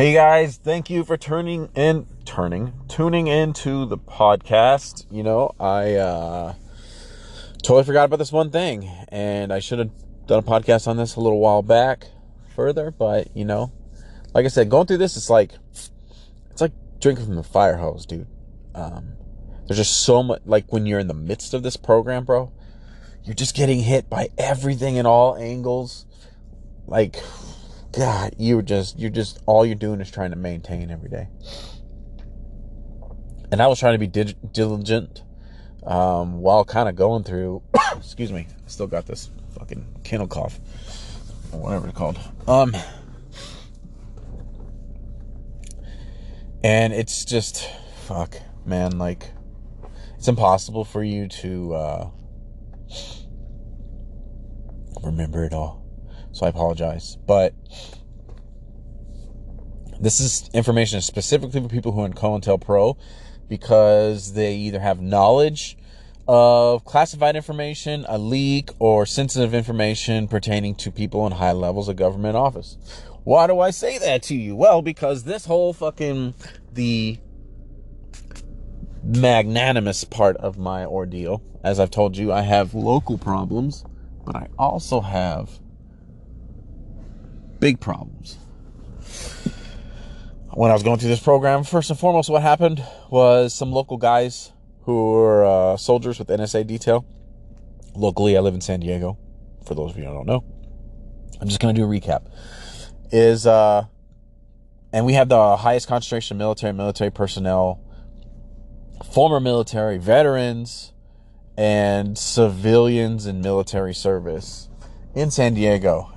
Hey guys, thank you for turning in turning tuning into the podcast. You know, I uh totally forgot about this one thing and I should have done a podcast on this a little while back further, but you know, like I said, going through this it's like it's like drinking from the fire hose, dude. Um there's just so much like when you're in the midst of this program, bro, you're just getting hit by everything in all angles. Like God, you're just you're just all you're doing is trying to maintain every day. And I was trying to be dig- diligent um, while kind of going through. excuse me, I still got this fucking kennel cough or whatever it's called. Um, and it's just fuck, man. Like it's impossible for you to uh, remember it all. So I apologize. But this is information specifically for people who are in COINTELPRO because they either have knowledge of classified information, a leak, or sensitive information pertaining to people in high levels of government office. Why do I say that to you? Well, because this whole fucking the magnanimous part of my ordeal, as I've told you, I have local problems, but I also have big problems. When I was going through this program, first and foremost, what happened was some local guys who were uh, soldiers with NSA detail. Locally, I live in San Diego. For those of you who don't know, I'm just going to do a recap. Is uh, and we have the highest concentration of military, military personnel, former military, veterans, and civilians in military service in San Diego.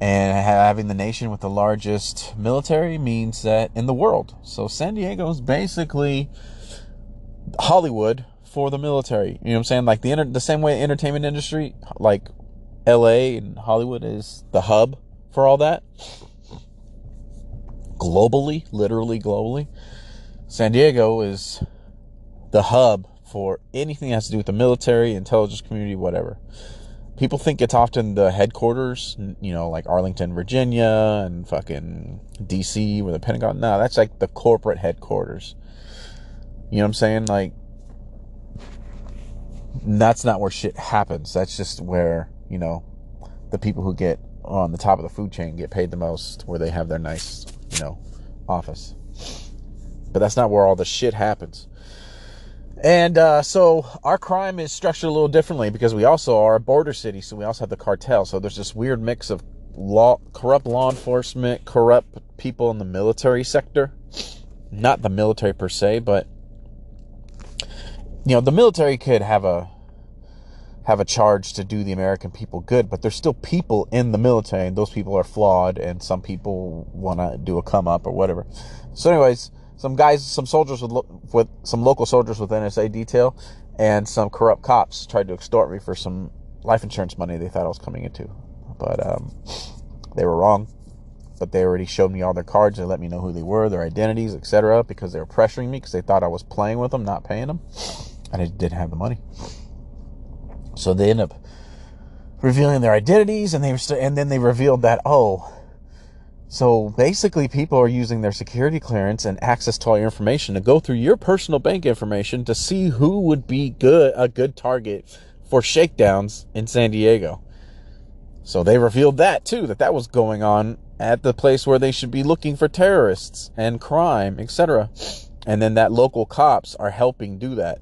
And having the nation with the largest military means that in the world. So San Diego is basically Hollywood for the military. You know what I'm saying? Like the inter- the same way the entertainment industry, like LA and Hollywood is the hub for all that. Globally, literally globally, San Diego is the hub for anything that has to do with the military, intelligence community, whatever people think it's often the headquarters, you know, like Arlington, Virginia, and fucking DC, where the Pentagon. No, that's like the corporate headquarters. You know what I'm saying? Like, that's not where shit happens. That's just where, you know, the people who get on the top of the food chain get paid the most, where they have their nice, you know, office. But that's not where all the shit happens. And uh, so our crime is structured a little differently because we also are a border city, so we also have the cartel. So there's this weird mix of law, corrupt law enforcement, corrupt people in the military sector. Not the military per se, but you know, the military could have a have a charge to do the American people good, but there's still people in the military, and those people are flawed, and some people want to do a come up or whatever. So, anyways some guys, some soldiers with, with some local soldiers with NSA detail, and some corrupt cops tried to extort me for some life insurance money they thought I was coming into, but um, they were wrong. But they already showed me all their cards. They let me know who they were, their identities, etc. Because they were pressuring me because they thought I was playing with them, not paying them, and I didn't have the money. So they end up revealing their identities, and they were st- and then they revealed that oh so basically, people are using their security clearance and access to all your information to go through your personal bank information to see who would be good a good target for shakedowns in San Diego. So they revealed that too, that that was going on at the place where they should be looking for terrorists and crime, etc. And then that local cops are helping do that.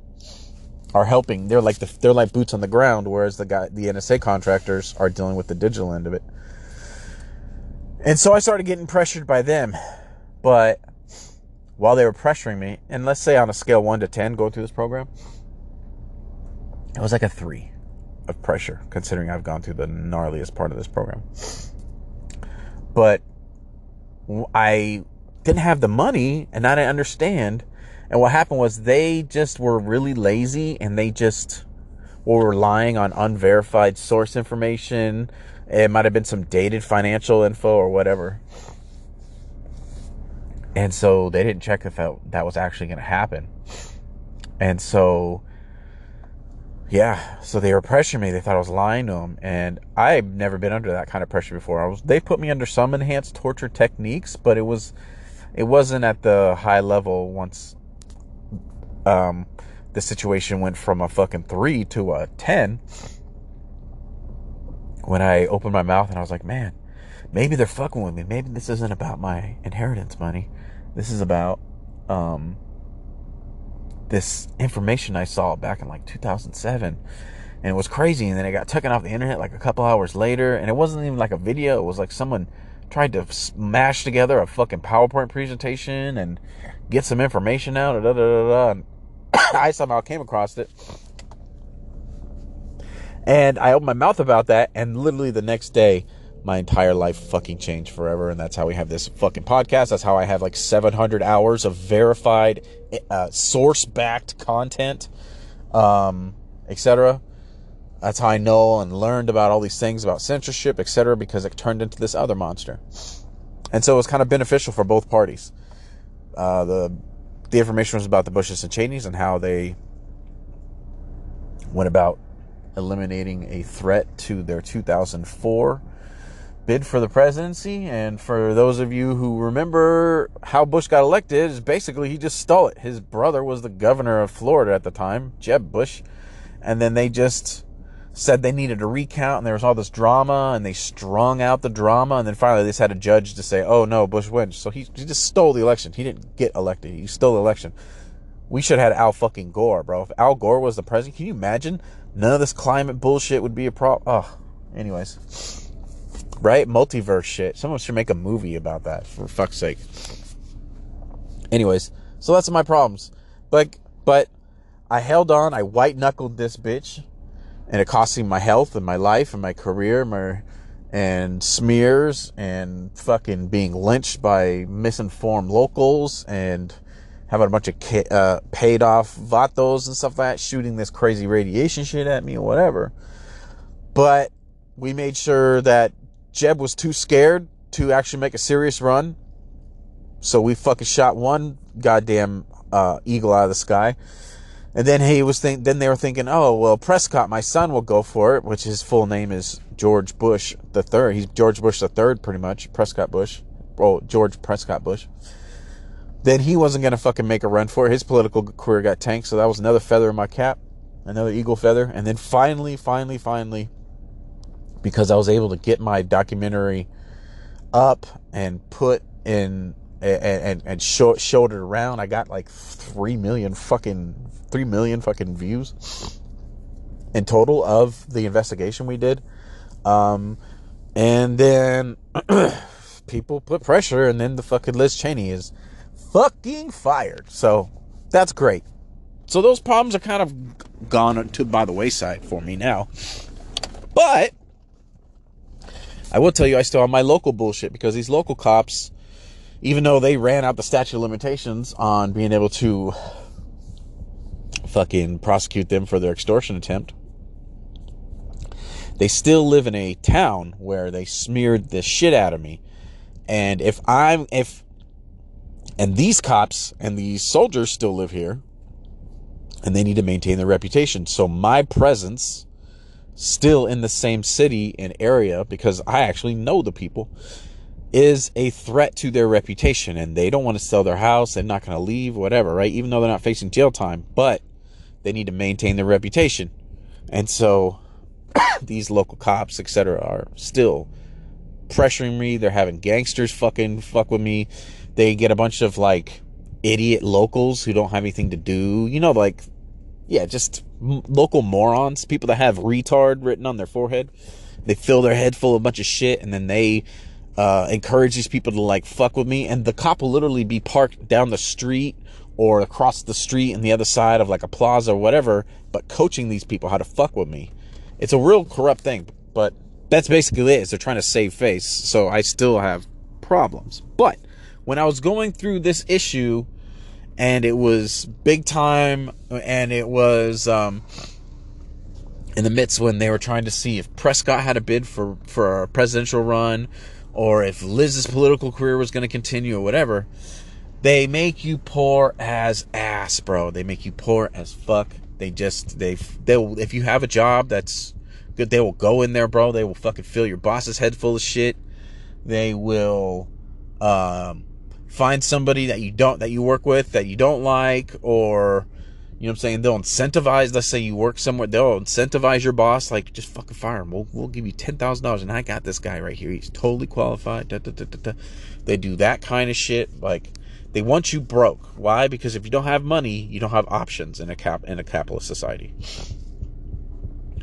Are helping. They're like the, they're like boots on the ground, whereas the guy, the NSA contractors are dealing with the digital end of it. And so I started getting pressured by them. But while they were pressuring me, and let's say on a scale 1 to 10 going through this program, it was like a 3 of pressure, considering I've gone through the gnarliest part of this program. But I didn't have the money and I didn't understand. And what happened was they just were really lazy and they just were relying on unverified source information it might have been some dated financial info or whatever. And so they didn't check if that, that was actually going to happen. And so yeah, so they were pressuring me. They thought I was lying to them, and I've never been under that kind of pressure before. I was they put me under some enhanced torture techniques, but it was it wasn't at the high level once um the situation went from a fucking 3 to a 10 when I opened my mouth and I was like, "Man, maybe they're fucking with me. Maybe this isn't about my inheritance money. This is about um this information I saw back in like 2007 and it was crazy and then it got taken off the internet like a couple hours later and it wasn't even like a video it was like someone tried to smash together a fucking PowerPoint presentation and get some information out da, da, da, I somehow came across it and I opened my mouth about that and literally the next day my entire life fucking changed forever and that's how we have this fucking podcast. That's how i have like 700 hours of verified uh, source backed content um, etc that's how i know and learned about all these things about censorship etc because it turned into this other monster. And so it was kind of beneficial for both parties. Uh, the the information was about the bushes and cheneys and how they went about eliminating a threat to their 2004 bid for the presidency. And for those of you who remember how Bush got elected, is basically he just stole it. His brother was the governor of Florida at the time, Jeb Bush. And then they just said they needed a recount and there was all this drama and they strung out the drama and then finally they just had a judge to say, oh no, Bush wins. So he, he just stole the election. He didn't get elected. He stole the election. We should have had Al fucking Gore, bro. If Al Gore was the president, can you imagine? None of this climate bullshit would be a problem. Oh, anyways right? Multiverse shit. Someone should make a movie about that for fuck's sake. Anyways, so that's my problems. But but I held on. I white knuckled this bitch, and it cost me my health and my life and my career, my and smears and fucking being lynched by misinformed locals and having a bunch of uh, paid off vatos and stuff like that shooting this crazy radiation shit at me or whatever. But we made sure that Jeb was too scared to actually make a serious run. So we fucking shot one goddamn uh, eagle out of the sky. And then he was think then they were thinking, oh well, Prescott, my son, will go for it, which his full name is George Bush the third. He's George Bush the third, pretty much. Prescott Bush. Oh, George Prescott Bush. Then he wasn't gonna fucking make a run for it. His political career got tanked, so that was another feather in my cap, another eagle feather. And then finally, finally, finally, because I was able to get my documentary up and put in and and, and show, showed it around. I got like three million fucking three million fucking views in total of the investigation we did. Um, and then people put pressure, and then the fucking Liz Cheney is fucking fired. So that's great. So those problems are kind of gone to by the wayside for me now. But I will tell you, I still have my local bullshit because these local cops, even though they ran out the statute of limitations on being able to fucking prosecute them for their extortion attempt, they still live in a town where they smeared the shit out of me. And if I'm, if, and these cops and these soldiers still live here and they need to maintain their reputation. So my presence still in the same city and area because I actually know the people is a threat to their reputation. And they don't want to sell their house they're not going to leave whatever right? Even though they're not facing jail time but they need to maintain their reputation. And so these local cops etc are still pressuring me. They're having gangsters fucking fuck with me they get a bunch of like idiot locals who don't have anything to do you know like yeah just local morons, people that have retard written on their forehead. They fill their head full of a bunch of shit and then they uh, encourage these people to like fuck with me. And the cop will literally be parked down the street or across the street and the other side of like a plaza or whatever, but coaching these people how to fuck with me. It's a real corrupt thing, but that's basically it. Is they're trying to save face. So I still have problems. But when I was going through this issue and it was big time, and it was um, in the midst when they were trying to see if Prescott had a bid for for a presidential run, or if Liz's political career was going to continue, or whatever. They make you poor as ass, bro. They make you poor as fuck They just they they if you have a job that's good, they will go in there, bro. They will fucking fill your boss's head full of shit. They will um, find somebody that you don't that you work with that you don't like or you know what I'm saying? They'll incentivize, let's say you work somewhere, they'll incentivize your boss, like, just fucking fire him. We'll, we'll give you $10,000 and I got this guy right here. He's totally qualified. Da, da, da, they do that kind of shit. Like, they want you broke. Why? Because if you don't have money, you don't have options in a cap in a capitalist society.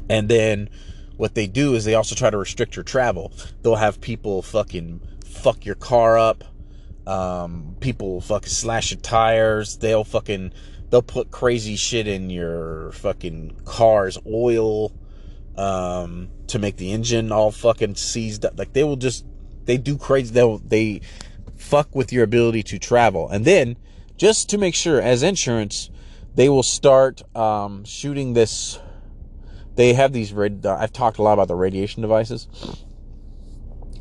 And then what they do is they also try to restrict your travel. They'll have people fucking fuck your car up. Um, people fucking slash your tires. They'll fucking they'll put crazy shit in your fucking car's oil um, to make the engine all fucking seized up. Like they will just they do crazy. They'll they fuck with your ability to travel, and then just to make sure, as insurance, they will start um, shooting this. They have these. Red, I've talked a lot about the radiation devices.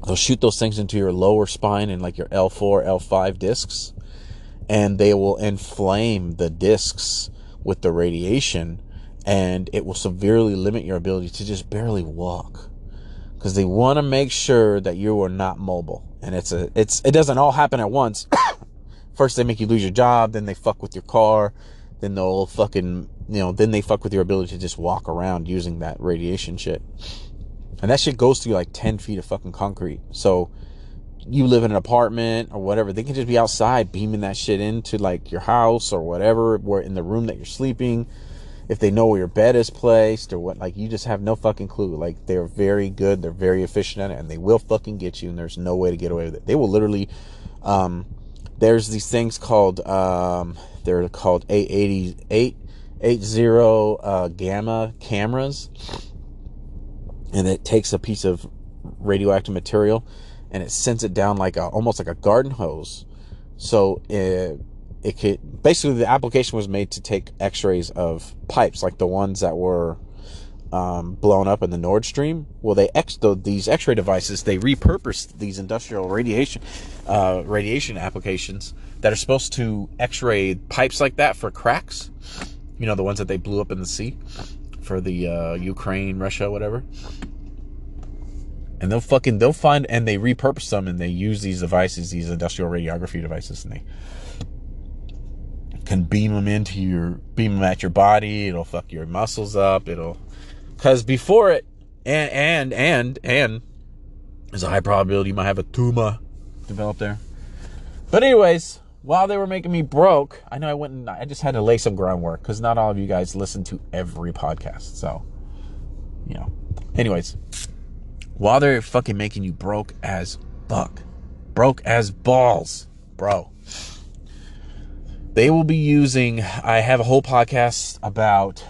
They'll shoot those things into your lower spine and like your L4, L5 discs and they will inflame the discs with the radiation and it will severely limit your ability to just barely walk. Because they want to make sure that you are not mobile and it's a it's it doesn't all happen at once. First they make you lose your job then they fuck with your car then they'll fucking you know then they fuck with your ability to just walk around using that radiation shit and that shit goes through like 10 feet of fucking concrete so you live in an apartment or whatever, they can just be outside beaming that shit into like your house or whatever, where in the room that you're sleeping. If they know where your bed is placed or what, like you just have no fucking clue. Like they're very good, they're very efficient at it, and they will fucking get you, and there's no way to get away with it. They will literally, um, there's these things called, um, they're called 880, 880 uh, gamma cameras, and it takes a piece of radioactive material and it sends it down like a almost like a garden hose. So it it could basically the application was made to take X-rays of pipes like the ones that were um, blown up in the Nord Stream. Well, they ex these X-ray devices they repurposed these industrial radiation uh, radiation applications that are supposed to X-ray pipes like that for cracks. You know the ones that they blew up in the sea for the uh, Ukraine, Russia, whatever and they'll fucking they'll find and they repurpose them and they use these devices, these industrial radiography devices, and they can beam them into your beam them at your body. It'll fuck your muscles up. It'll because before it and and and and there's a high probability you might have a tumor develop there. But anyways, while they were making me broke, I know I went and I just had to lay some groundwork because not all of you guys listen to every podcast. So, you know. Anyways, while they're fucking making you broke as fuck, broke as balls, bro. They will be using. I have a whole podcast about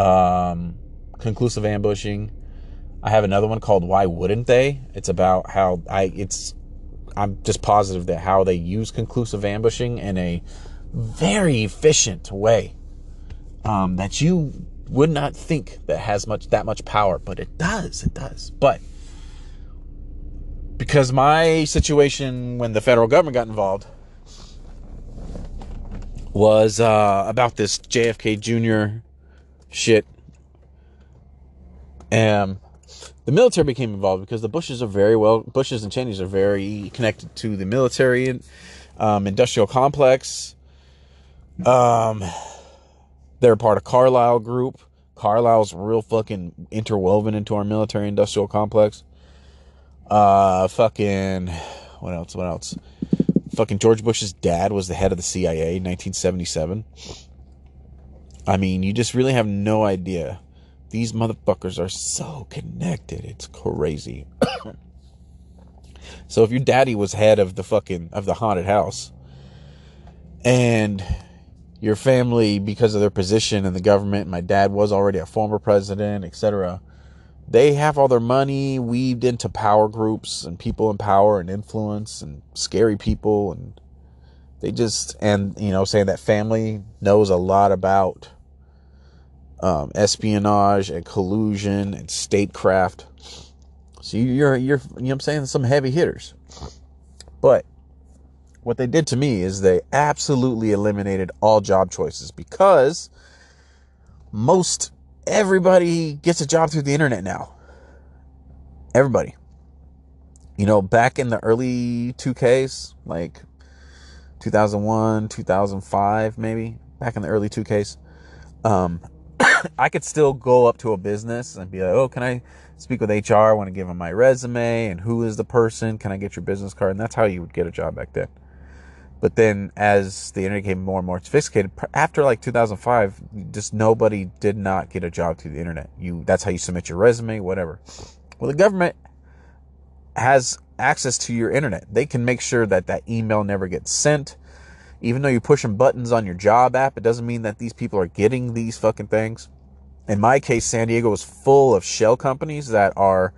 um, conclusive ambushing. I have another one called "Why Wouldn't They?" It's about how I. It's. I'm just positive that how they use conclusive ambushing in a very efficient way um, that you would not think that has much that much power, but it does. It does. But because my situation when the federal government got involved was uh, about this JFK Jr. shit. And the military became involved because the Bushes are very well, Bushes and Cheneys are very connected to the military and um, industrial complex. Um, they're part of Carlyle Group. Carlyle's real fucking interwoven into our military industrial complex. Uh, fucking, what else? What else? Fucking George Bush's dad was the head of the CIA in 1977. I mean, you just really have no idea. These motherfuckers are so connected. It's crazy. so if your daddy was head of the fucking of the haunted house and your family because of their position in the government. My dad was already a former president, etc. They have all their money weaved into power groups and people in power and influence and scary people and they just and you know saying that family knows a lot about um, espionage and collusion and statecraft. So you're you're you know what I'm saying some heavy hitters. But what they did to me is they absolutely eliminated all job choices because most everybody gets a job through the internet now. Everybody. You know, back in the early 2Ks, like 2001, 2005, maybe, back in the early 2Ks, um, I could still go up to a business and be like, oh, can I speak with HR? I want to give them my resume and who is the person? Can I get your business card? And that's how you would get a job back then. But then as the internet became more and more sophisticated, after like 2005, just nobody did not get a job through the internet. You That's how you submit your resume, whatever. Well, the government has access to your internet. They can make sure that that email never gets sent. Even though you're pushing buttons on your job app, it doesn't mean that these people are getting these fucking things. In my case, San Diego is full of shell companies that are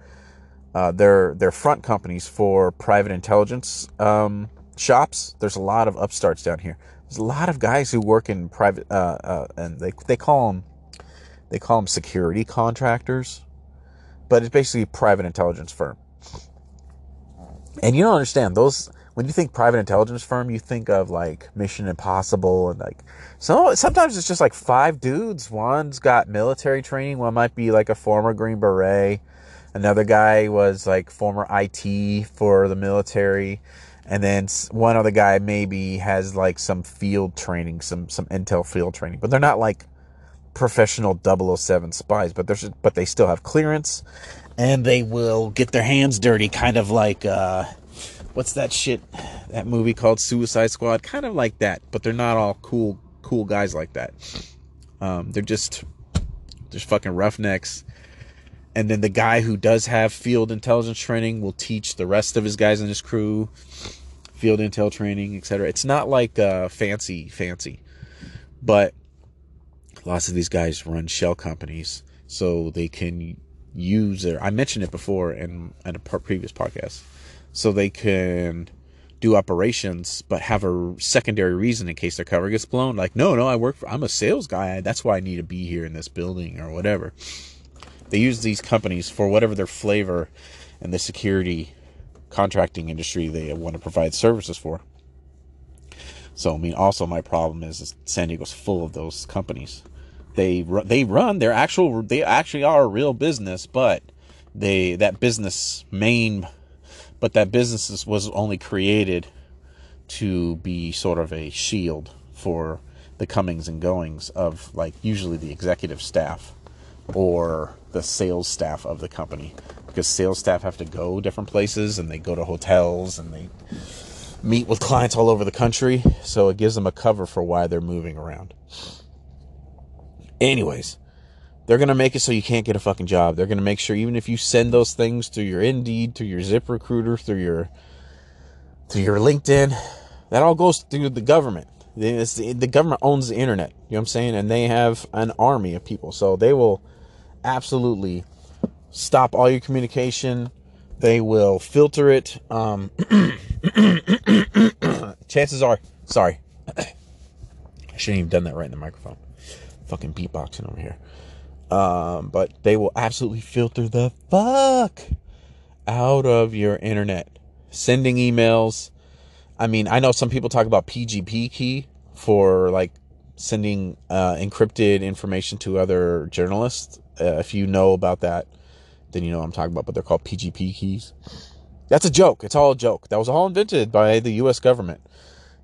uh, they're front companies for private intelligence um, shops. There's a lot of upstarts down here. There's a lot of guys who work in private, uh, uh, and they they call them they call them security contractors, but it's basically a private intelligence firm. And you don't understand those when you think private intelligence firm, you think of like Mission Impossible and like so sometimes it's just like five dudes. One's got military training, one might be like a former Green Beret. Another guy was like former IT for the military. And then one other guy maybe has like some field training, some some intel field training, but they're not like professional 007 spies, but there's but they still have clearance and they will get their hands dirty, kind of like uh, what's that shit? That movie called Suicide Squad, kind of like that, but they're not all cool, cool guys like that. Um, they're just just fucking roughnecks. And then the guy who does have field intelligence training will teach the rest of his guys in his crew field intel training, etc. It's not like uh, fancy, fancy, but lots of these guys run shell companies so they can use their I mentioned it before in, in a previous podcast. So they can do operations but have a secondary reason in case their cover gets blown. Like, no, no, I work for I'm a sales guy. That's why I need to be here in this building or whatever. They use these companies for whatever their flavor and the security contracting industry they want to provide services for. So I mean also my problem is, is San Diego's full of those companies they they run their actual they actually are a real business but they that business main but that business was only created to be sort of a shield for the comings and goings of like usually the executive staff or the sales staff of the company. Because sales staff have to go different places and they go to hotels and they meet with clients all over the country. So it gives them a cover for why they're moving around. Anyways, they're going to make it so you can't get a fucking job. They're going to make sure even if you send those things through your Indeed, through your ZipRecruiter, through your through your LinkedIn, that all goes through the government. The, the government owns the internet. You know what I'm saying? And they have an army of people. So they will absolutely stop all your communication. They will filter it. Um, chances are, sorry, I shouldn't even done that right in the microphone fucking beatboxing over here. Um, but they will absolutely filter the fuck out of your internet. Sending emails. I mean, I know some people talk about PGP key for like sending uh, encrypted information to other journalists. Uh, if you know about that, then you know what I'm talking about. But they're called PGP keys. That's a joke. It's all a joke. That was all invented by the U.S. government.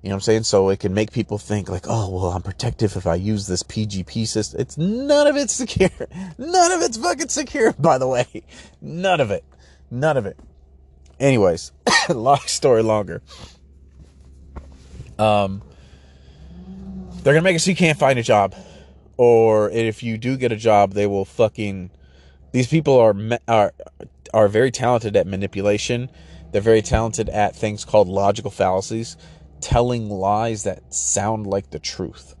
You know what I'm saying? So it can make people think like, oh, well, I'm protective if I use this PGP system. It's none of it's secure. None of it's fucking secure, by the way. None of it. None of it. Anyways, long story longer. Um, they're gonna make it so you can't find a job, or if you do get a job, they will fucking. These people are are are very talented at manipulation. They're very talented at things called logical fallacies telling lies that sound like the truth.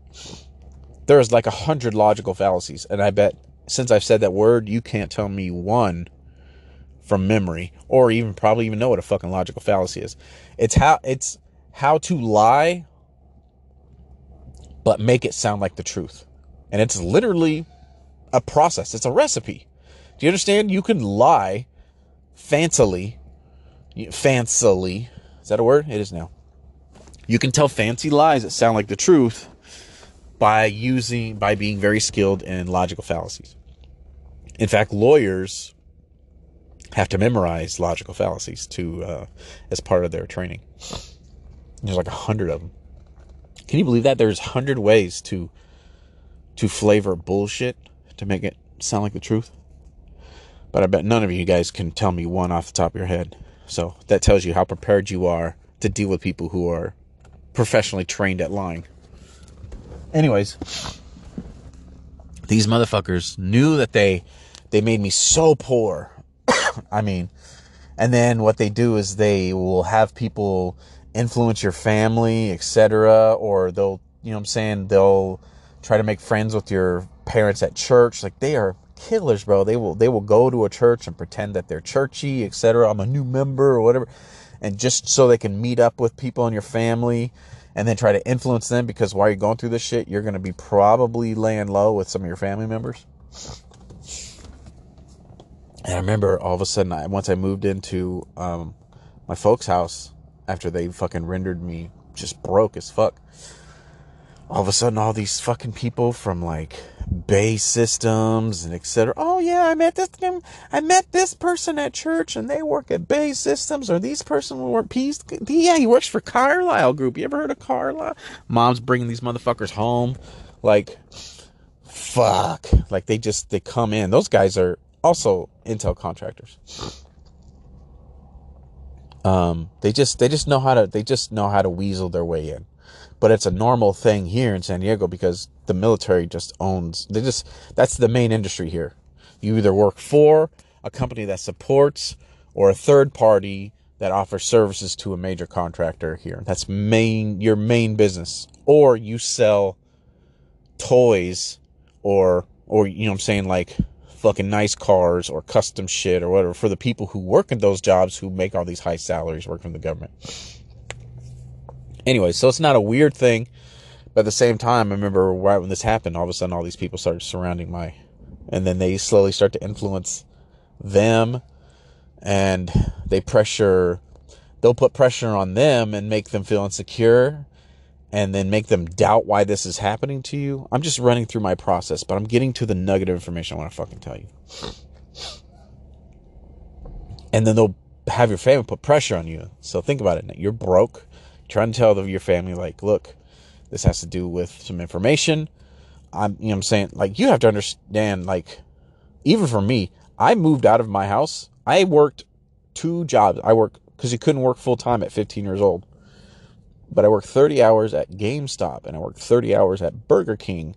There's like a hundred logical fallacies, and I bet since I've said that word, you can't tell me one from memory, or even probably even know what a fucking logical fallacy is. It's how it's how to lie, but make it sound like the truth, and it's literally a process. It's a recipe. Do you understand? You can lie fancily, fancily. Is that a word? It is now. You can tell fancy lies that sound like the truth by using by being very skilled in logical fallacies. In fact, lawyers have to memorize logical fallacies to uh, as part of their training. There's like a hundred of them. Can you believe that? There's hundred ways to to flavor bullshit to make it sound like the truth. But I bet none of you guys can tell me one off the top of your head. So that tells you how prepared you are to deal with people who are professionally trained at lying. Anyways, these motherfuckers knew that they they made me so poor. I mean, and then what they do is they will have people influence your family, etc. Or they'll, you know what I'm saying, they'll try to make friends with your parents at church. Like they are killers, bro. They will they will go to a church and pretend that they're churchy, etc. I'm a new member or whatever. And just so they can meet up with people in your family and then try to influence them because while you're going through this shit, you're going to be probably laying low with some of your family members. And I remember all of a sudden, I, once I moved into um, my folks' house after they fucking rendered me just broke as fuck, all of a sudden, all these fucking people from like BAE Systems and etc. Oh yeah, I met this I met this person at church and they work at BAE Systems or these person work. Yeah, he works for Carlyle Group. You ever heard of Carlyle? Mom's bringing these motherfuckers home, like fuck. Like they just they come in. Those guys are also Intel contractors. Um, they just they just know how to they just know how to weasel their way in, but it's a normal thing here in San Diego because the military just owns. They just that's the main industry here. You either work for a company that supports or a third party that offers services to a major contractor here. That's main your main business, or you sell toys or or you know what I'm saying like fucking nice cars or custom shit or whatever for the people who work in those jobs who make all these high salaries working for the government. Anyway, so it's not a weird thing, but at the same time, I remember right when this happened, all of a sudden all these people started surrounding my, and then they slowly start to influence them, and they pressure, they'll put pressure on them and make them feel insecure, and then make them doubt why this is happening to you. I'm just running through my process, but I'm getting to the nugget of information I want to fucking tell you. And then they'll have your family put pressure on you. So think about it. You're broke. Trying to tell your family, like, look, this has to do with some information. I'm, you know I'm saying? Like, you have to understand, like, even for me, I moved out of my house. I worked two jobs. I worked because you couldn't work full time at 15 years old but I worked 30 hours at GameStop and I worked 30 hours at Burger King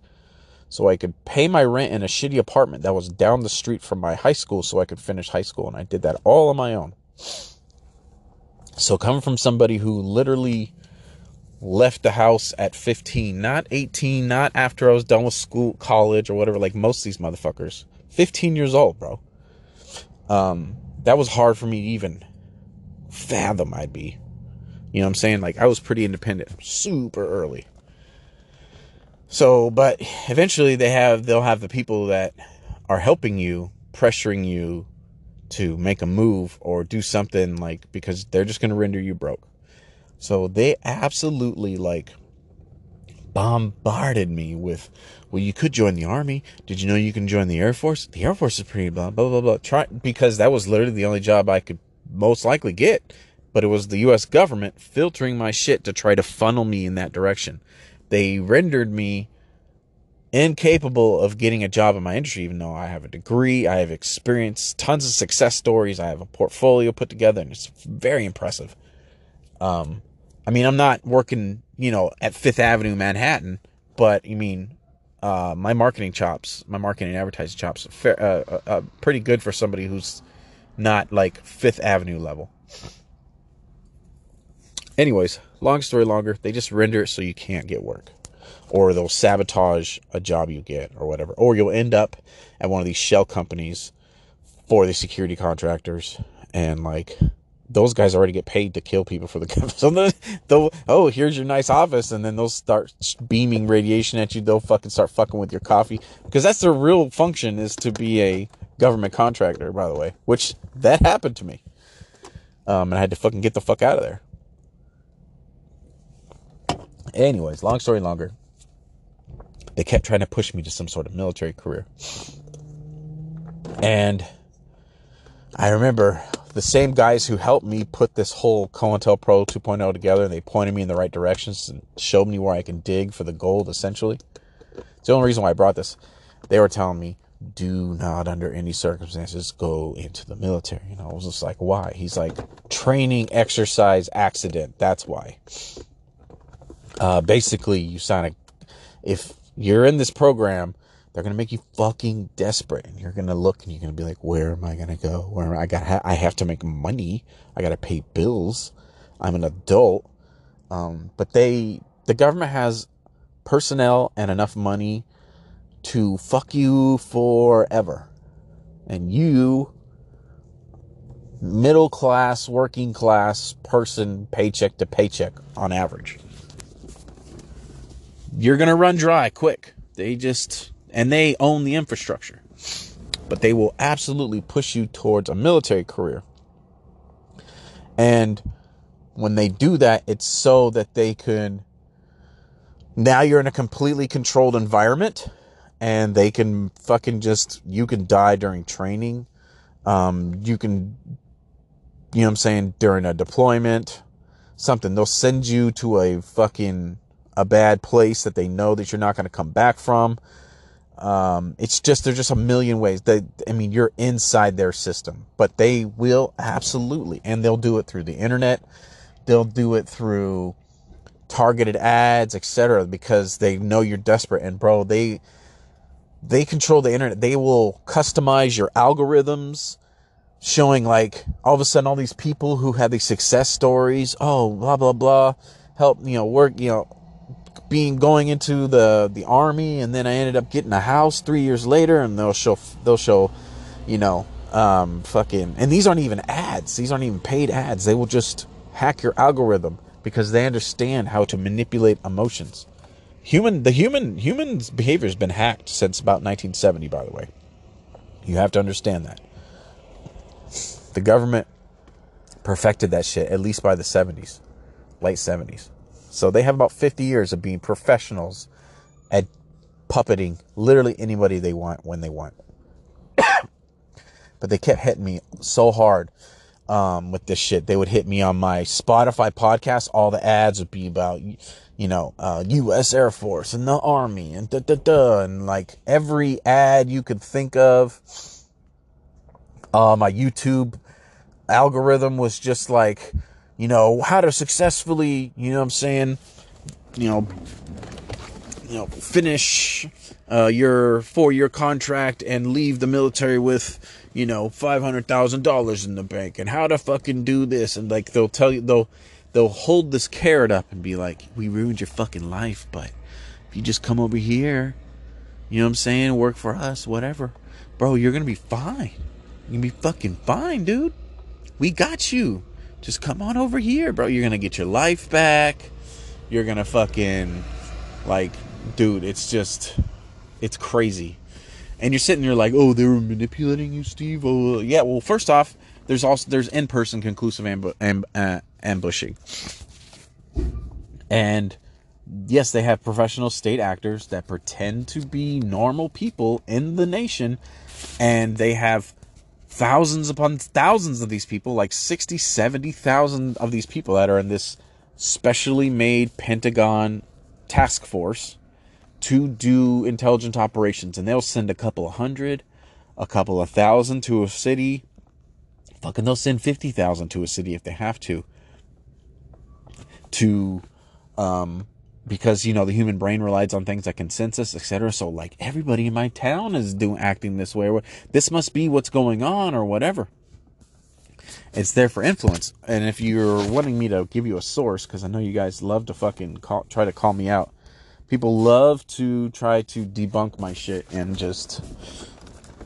so I could pay my rent in a shitty apartment that was down the street from my high school so I could finish high school. And I did that all on my own. So, coming from somebody who literally left the house at 15, not 18, not after I was done with school, college, or whatever, like most of these motherfuckers. 15 years old, bro. Um, that was hard for me to even fathom I'd be. You know what I'm saying? Like I was pretty independent super early. So, but eventually they have they'll have the people that are helping you, pressuring you to make a move or do something like because they're just going to render you broke. So they absolutely like bombarded me with, well, you could join the army. Did you know you can join the Air Force? The Air Force is pretty blah blah blah blah. Try because that was literally the only job I could most likely get but it was the US government filtering my shit to try to funnel me in that direction. They rendered me incapable of getting a job in my industry, even though I have a degree, I have experience, tons of success stories, I have a portfolio put together, and it's very impressive. Um, I mean, I'm not working, you know, at Fifth Avenue, Manhattan, but I mean, uh, my marketing chops, my marketing and advertising chops, are fair, uh, uh, uh pretty good for somebody who's not like Fifth Avenue level. Anyways, long story longer, they just render it so you can't get work. Or they'll sabotage a job you get or whatever. Or you'll end up at one of these shell companies for the security contractors and like those guys already get paid to kill people for the government. So they'll, oh, here's your nice office, and then they'll start beaming radiation at you. They'll fucking start fucking with your coffee because that's their real function is to be a government contractor. By the way, which that happened to me, um, and I had to fucking get the fuck out of there. Anyways, long story longer. They kept trying to push me to some sort of military career. And I remember the same guys who helped me put this whole COINTELPRO 2.0 together, and they pointed me in the right directions and showed me where I can dig for the gold, essentially. It's the only reason why I brought this. They were telling me, do not under any circumstances go into the military. Know, I was just like, why? He's like, training, exercise, accident. That's why. Uh, basically, you sign a, if you're in this program, they're gonna make you fucking desperate, and you're gonna look and you're gonna be like, "Where am I gonna go? Where I got? I have to make money. I gotta pay bills. I'm an adult." Um, but they, the government has personnel and enough money to fuck you forever, and you, middle class, working class person, paycheck to paycheck on average, you're gonna run dry quick. They just and they own the infrastructure. But they will absolutely push you towards a military career. And when they do that, it's so that they can now you're in a completely controlled environment and they can fucking just you can die during training. Um, you can you know what I'm saying, during a deployment, something. They'll send you to a fucking a bad place that they know that you're not going to come back from. Um, it's just there's just a million ways that I mean you're inside their system, but they will absolutely, and they'll do it through the internet, they'll do it through targeted ads, etc. Because they know you're desperate, and bro, they they control the internet. They will customize your algorithms, showing like all of a sudden all these people who have these success stories. Oh, blah blah blah, help you know work you know being going into the the army and then I ended up getting a house 3 years later and they'll show they'll show you know um fucking and these aren't even ads. These aren't even paid ads. They will just hack your algorithm because they understand how to manipulate emotions. Human the human human's behavior has been hacked since about 1970 by the way. You have to understand that. The government perfected that shit at least by the 70s late 70s so they have about 50 years of being professionals at puppeting literally anybody they want when they want. but they kept hitting me so hard um, with this shit. They would hit me on my Spotify podcast. All the ads would be about, you know, uh, U.S. Air Force and the Army and da da da, and like every ad you could think of. Uh, my YouTube algorithm was just like you know, how to successfully, you know what I'm saying, you know, you know, finish uh, your four-year contract and leave the military with, you know, five hundred thousand dollars in the bank, and how to fucking do this, and like they'll tell you they'll they'll hold this carrot up and be like, we ruined your fucking life, but if you just come over here, you know what I'm saying, work for us, whatever, bro, you're gonna be fine. You're gonna be fucking fine, dude. We got you. Just come on over here, bro. You're gonna get your life back. You're gonna fucking like, dude. It's just, it's crazy. And you're sitting there like, oh, they were manipulating you, Steve. Oh, yeah. Well, first off, there's also there's in-person conclusive amb- amb- uh, ambushing, and yes, they have professional state actors that pretend to be normal people in the nation, and they have thousands upon thousands of these people, like 60, 70,000 of these people that are in this specially made Pentagon task force to do intelligent operations. And they'll send a couple of hundred, a couple of thousand to a city. Fucking, they'll send 50,000 to a city if they have to. To um, because you know the human brain relies on things like consensus etc so like everybody in my town is doing acting this way or this must be what's going on or whatever. It's there for influence. And if you're wanting me to give you a source because i know you guys love to fucking call, try to call me out. People love to try to debunk my shit and just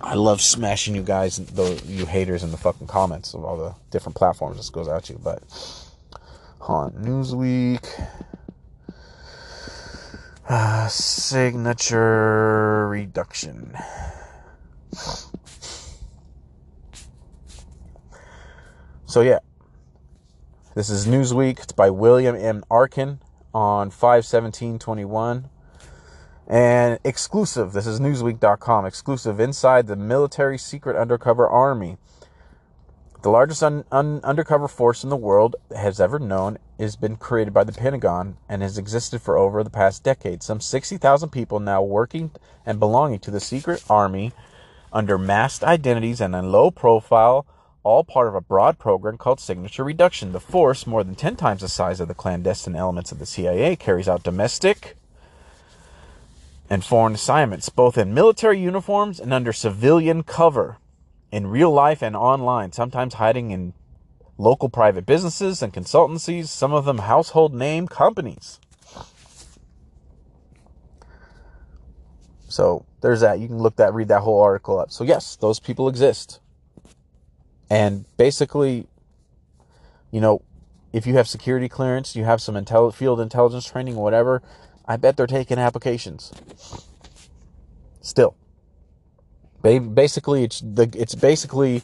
i love smashing you guys the you haters in the fucking comments of all the different platforms this goes out to but on newsweek uh, signature reduction. So yeah, this is Newsweek. It's by William M. Arkin on 51721. And exclusive, this is Newsweek.com, exclusive inside the military secret undercover army. The largest un- un- undercover force in the world has ever known has been created by the Pentagon and has existed for over the past decade. Some 60,000 people now working and belonging to the secret army under masked identities and in low profile, all part of a broad program called Signature Reduction. The force, more than 10 times the size of the clandestine elements of the CIA, carries out domestic and foreign assignments, both in military uniforms and under civilian cover in real life and online, sometimes hiding in local private businesses and consultancies, some of them household name companies. So there's that. You can look that, read that whole article up. So yes, those people exist. And basically, you know, if you have security clearance, you have some intel- field intelligence training, whatever, I bet they're taking applications. Still basically it's the it's basically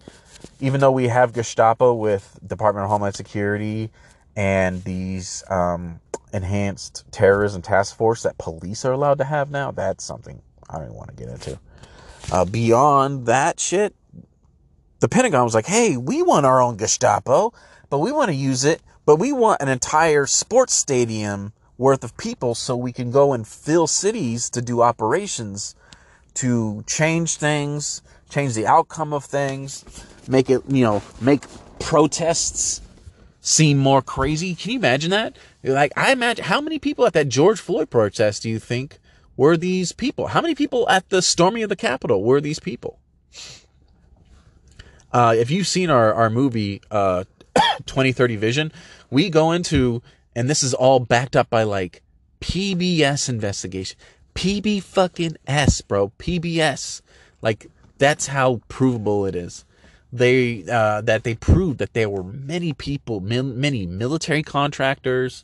even though we have Gestapo with Department of Homeland Security and these um, enhanced terrorism task force that police are allowed to have now, that's something I don't want to get into. Uh, beyond that shit, the Pentagon was like, "Hey, we want our own Gestapo, but we want to use it, but we want an entire sports stadium worth of people so we can go and fill cities to do operations." to change things, change the outcome of things, make it, you know, make protests seem more crazy. Can you imagine that? Like, I imagine how many people at that George Floyd protest do you think were these people? How many people at the storming of the Capitol were these people? Uh, if you've seen our, our movie, uh, 2030 Vision, we go into, and this is all backed up by like PBS investigation. PB fucking S, bro. PBS. Like that's how provable it is. They uh, that they proved that there were many people, many military contractors,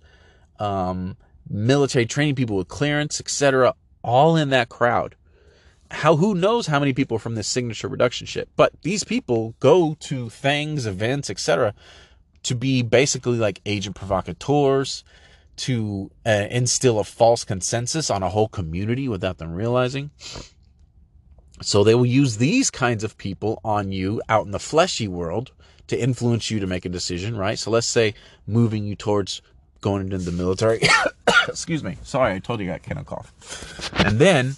um, military training people with clearance, etc., all in that crowd. How who knows how many people from this signature reduction ship? But these people go to things, events, etc., to be basically like agent provocateurs to uh, instill a false consensus on a whole community without them realizing. So they will use these kinds of people on you out in the fleshy world to influence you to make a decision, right? So let's say moving you towards going into the military. Excuse me. Sorry, I told you I got kennel cough. And then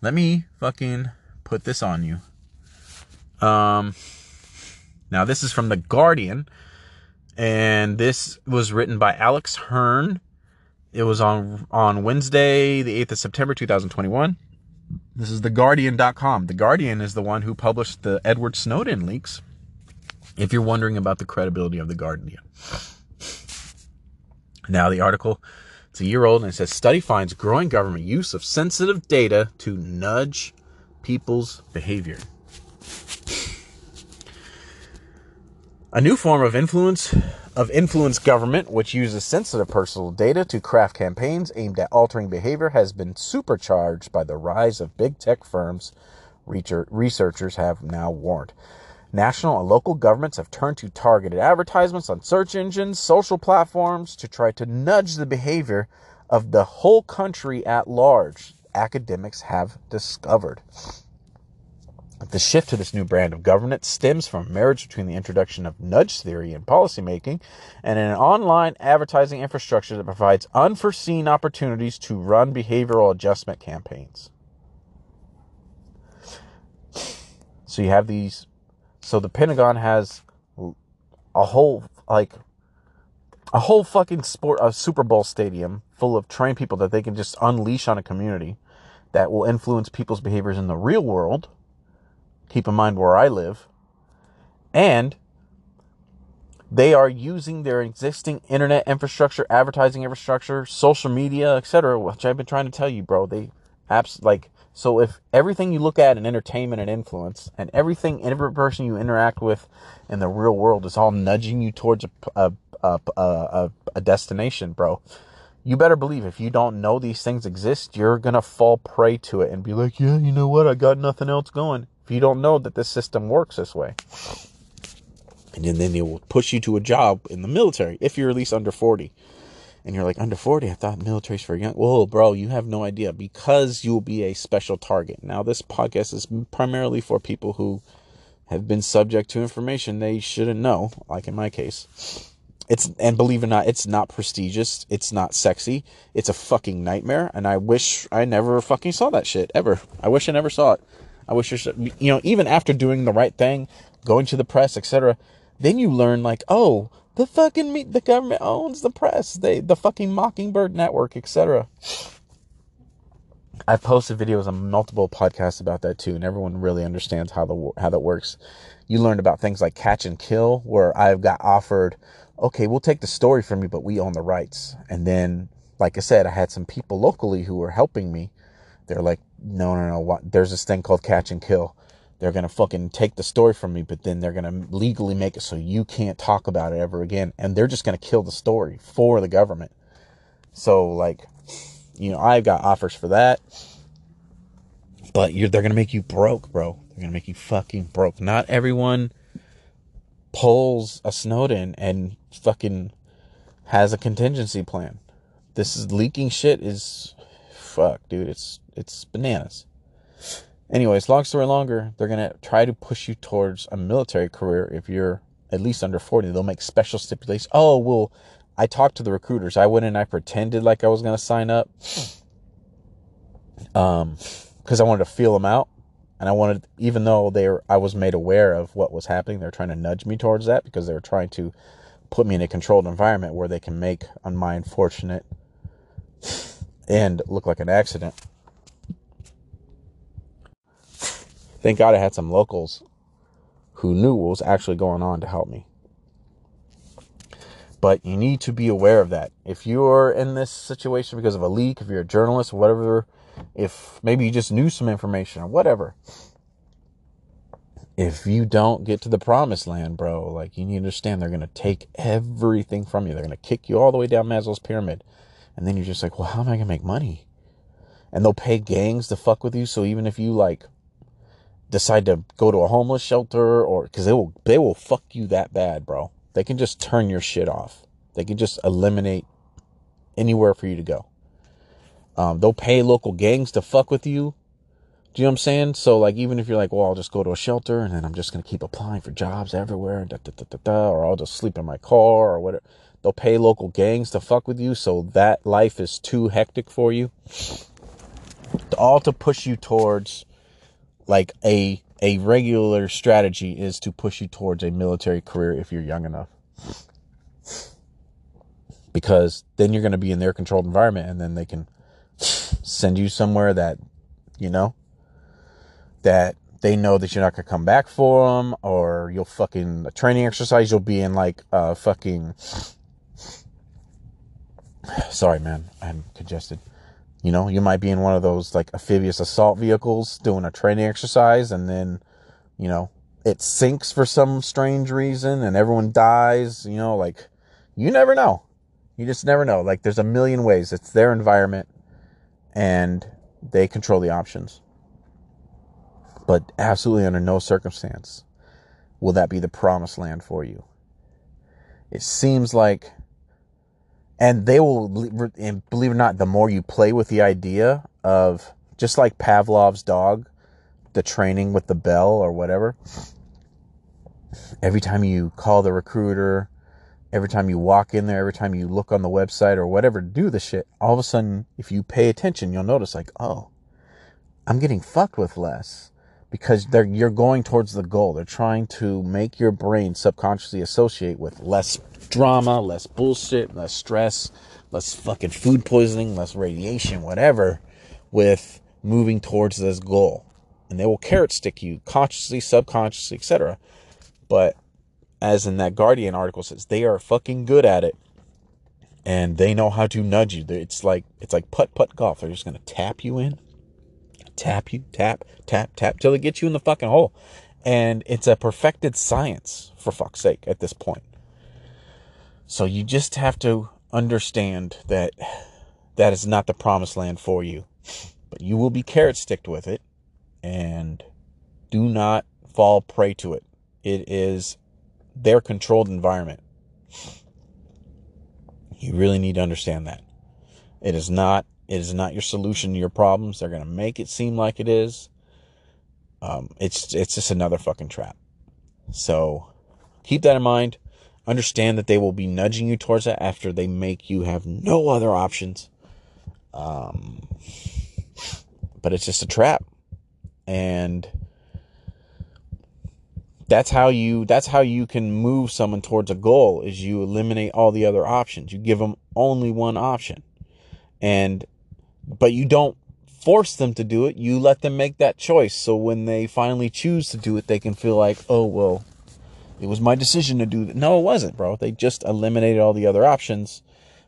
let me fucking put this on you. Um, now this is from the Guardian and this was written by Alex Hern. It was on on Wednesday, the 8th of September 2021. This is theguardian.com. The Guardian is the one who published the Edward Snowden leaks. If you're wondering about the credibility of the Guardian. Now the article it's a year old and it says study finds growing government use of sensitive data to nudge people's behavior. A new form of influence of influence government, which uses sensitive personal data to craft campaigns aimed at altering behavior, has been supercharged by the rise of big tech firms. Researchers have now warned. National and local governments have turned to targeted advertisements on search engines, social platforms to try to nudge the behavior of the whole country at large, academics have discovered. The shift to this new brand of governance stems from a marriage between the introduction of nudge theory in policymaking and an online advertising infrastructure that provides unforeseen opportunities to run behavioral adjustment campaigns. So you have these. So the Pentagon has a whole like a whole fucking sport a Super Bowl stadium full of trained people that they can just unleash on a community that will influence people's behaviors in the real world Keep in mind where I live. And they are using their existing internet infrastructure, advertising infrastructure, social media, etc., which I've been trying to tell you, bro. They apps like so if everything you look at in entertainment and influence, and everything every person you interact with in the real world is all nudging you towards a a a, a, a destination, bro. You better believe if you don't know these things exist, you're gonna fall prey to it and be like, yeah, you know what? I got nothing else going if you don't know that this system works this way. And then they will push you to a job in the military if you're at least under 40. and you're like under 40 i thought military's for young. Whoa bro you have no idea. Because you'll be a special target. Now this podcast is primarily for people who have been subject to information they shouldn't know like in my case. It's and believe it or not it's not prestigious. It's not sexy. It's a fucking nightmare. And i wish i never fucking saw that shit ever. I wish i never saw it i wish you should, you know even after doing the right thing going to the press etc then you learn like oh the fucking meat, the government owns the press. They the fucking Mockingbird Network, etc. I've posted videos on multiple podcasts about that too, and everyone really understands how the how that works. You learned about things like catch and kill, where I've got offered, okay, we'll take the story from you, but we own the rights. And then, like I said, I had some people locally who were helping me. They're like, no, no, no, what? There's this thing called catch and kill they're going to fucking take the story from me, but then they're going to legally make it so you can't talk about it ever again. And they're just going to kill the story for the government. So, like, you know, I've got offers for that. But they're going to make you broke, bro. They're going to make you fucking broke. Not everyone pulls a Snowden and fucking has a contingency plan. This is leaking shit is fuck, dude. It's it's bananas. Anyways, long story longer, they're to try to push you towards a military career if you're at least under 40. They'll make special stipulations. Oh, well, I talked to the recruiters. I went and I pretended like I was going to sign up um, because I wanted to feel them out. And I wanted, even though they were, I was made aware of what was happening, they're trying to nudge me towards that because they were trying to put me in a controlled environment where they can make on my unfortunate and look like an accident. Thank God I had some locals who knew what was actually going on to help me. But you need to be aware of that. If you're in this situation because of a leak, if you're a journalist, whatever, if maybe you just knew some information or whatever, if you don't get to the promised land, bro, like you need to understand they're going to take everything from you. They're going to kick you all the way down Maslow's pyramid. And then you're just like, well, how am I going to make money? And they'll pay gangs to fuck with you. So even if you like decide to go to a homeless shelter or because they will they will fuck you that bad, bro. They can just turn your shit off. They can just eliminate anywhere for you to go. Um, they'll pay local gangs to fuck with you. Do you know what I'm saying? So like even if you're like, well, I'll just go to a shelter and then I'm just gonna keep applying for jobs everywhere, da, da, da, da, or I'll just sleep in my car or whatever. They'll pay local gangs to fuck with you, so that life is too hectic for you. All to push you towards like a a regular strategy is to push you towards a military career if you're young enough. Because then you're going to be in their controlled environment and then they can send you somewhere that, you know, that they know that you're not going to come back for them or you'll fucking a training exercise. You'll be in like a fucking. Sorry, man. I'm congested. You know, you might be in one of those like amphibious assault vehicles doing a training exercise and then, you know, it sinks for some strange reason and everyone dies, you know, like you never know. You just never know. Like there's a million ways. It's their environment and they control the options. But absolutely under no circumstance will that be the promised land for you. It seems like and they will and believe it or not the more you play with the idea of just like pavlov's dog the training with the bell or whatever every time you call the recruiter every time you walk in there every time you look on the website or whatever do the shit all of a sudden if you pay attention you'll notice like oh i'm getting fucked with less because they're you're going towards the goal they're trying to make your brain subconsciously associate with less drama, less bullshit, less stress, less fucking food poisoning, less radiation, whatever, with moving towards this goal. And they will carrot stick you consciously, subconsciously, etc. But as in that Guardian article says, they are fucking good at it. And they know how to nudge you. It's like it's like putt putt golf. They're just gonna tap you in, tap you, tap, tap, tap, till it gets you in the fucking hole. And it's a perfected science, for fuck's sake, at this point. So you just have to understand that that is not the promised land for you. But you will be carrot sticked with it and do not fall prey to it. It is their controlled environment. You really need to understand that. It is not it is not your solution to your problems. They're going to make it seem like it is. Um, it's it's just another fucking trap. So keep that in mind. Understand that they will be nudging you towards that after they make you have no other options. Um, but it's just a trap, and that's how you that's how you can move someone towards a goal is you eliminate all the other options you give them only one option and but you don't force them to do it. You let them make that choice. So when they finally choose to do it, they can feel like, oh, well, it was my decision to do that. No, it wasn't, bro. They just eliminated all the other options.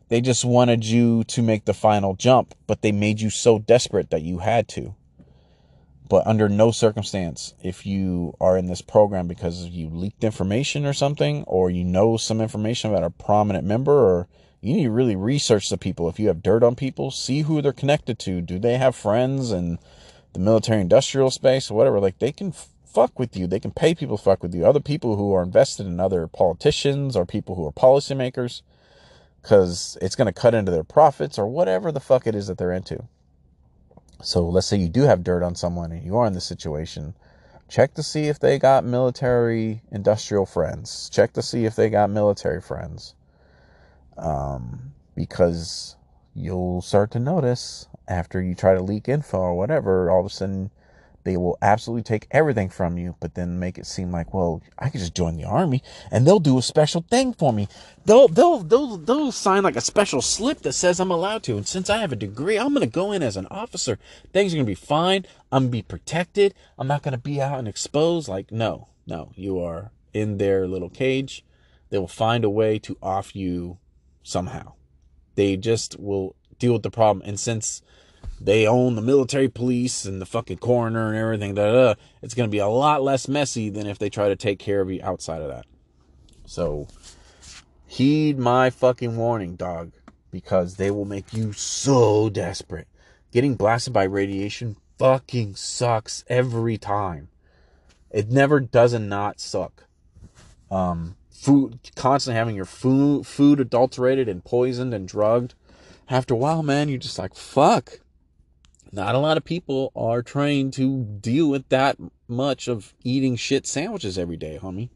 They just wanted you to make the final jump, but they made you so desperate that you had to. But under no circumstance, if you are in this program because you leaked information or something, or you know some information about a prominent member or you need to really research the people. If you have dirt on people, see who they're connected to. Do they have friends in the military industrial space or whatever? Like they can fuck with you. They can pay people to fuck with you. Other people who are invested in other politicians or people who are policymakers because it's going to cut into their profits or whatever the fuck it is that they're into. So let's say you do have dirt on someone and you are in this situation. Check to see if they got military industrial friends. Check to see if they got military friends um, because you'll start to notice after you try to leak info or whatever, all of a sudden they will absolutely take everything from you, but then make it seem like, well, I could just join the army and they'll do a special thing for me. They'll they'll they'll they'll sign like a special slip that says I'm allowed to. And since I have a degree, I'm gonna go in as an officer. Things are gonna be fine. I'm gonna be protected. I'm not gonna be out and exposed. Like, no, no, you are in their little cage. They will find a way to off you somehow. They just will deal with the problem. And since they own the military police and the fucking coroner and everything, da, da, da, it's going to be a lot less messy than if they try to take care of you outside of that. So heed my fucking warning, dog, because they will make you so desperate. Getting blasted by radiation fucking sucks every time. It never doesn't not suck. Um, food constantly having your food food adulterated and poisoned and drugged. After a while man you're just like fuck. Not a lot of people are trained to deal with that much of eating shit sandwiches every day homie.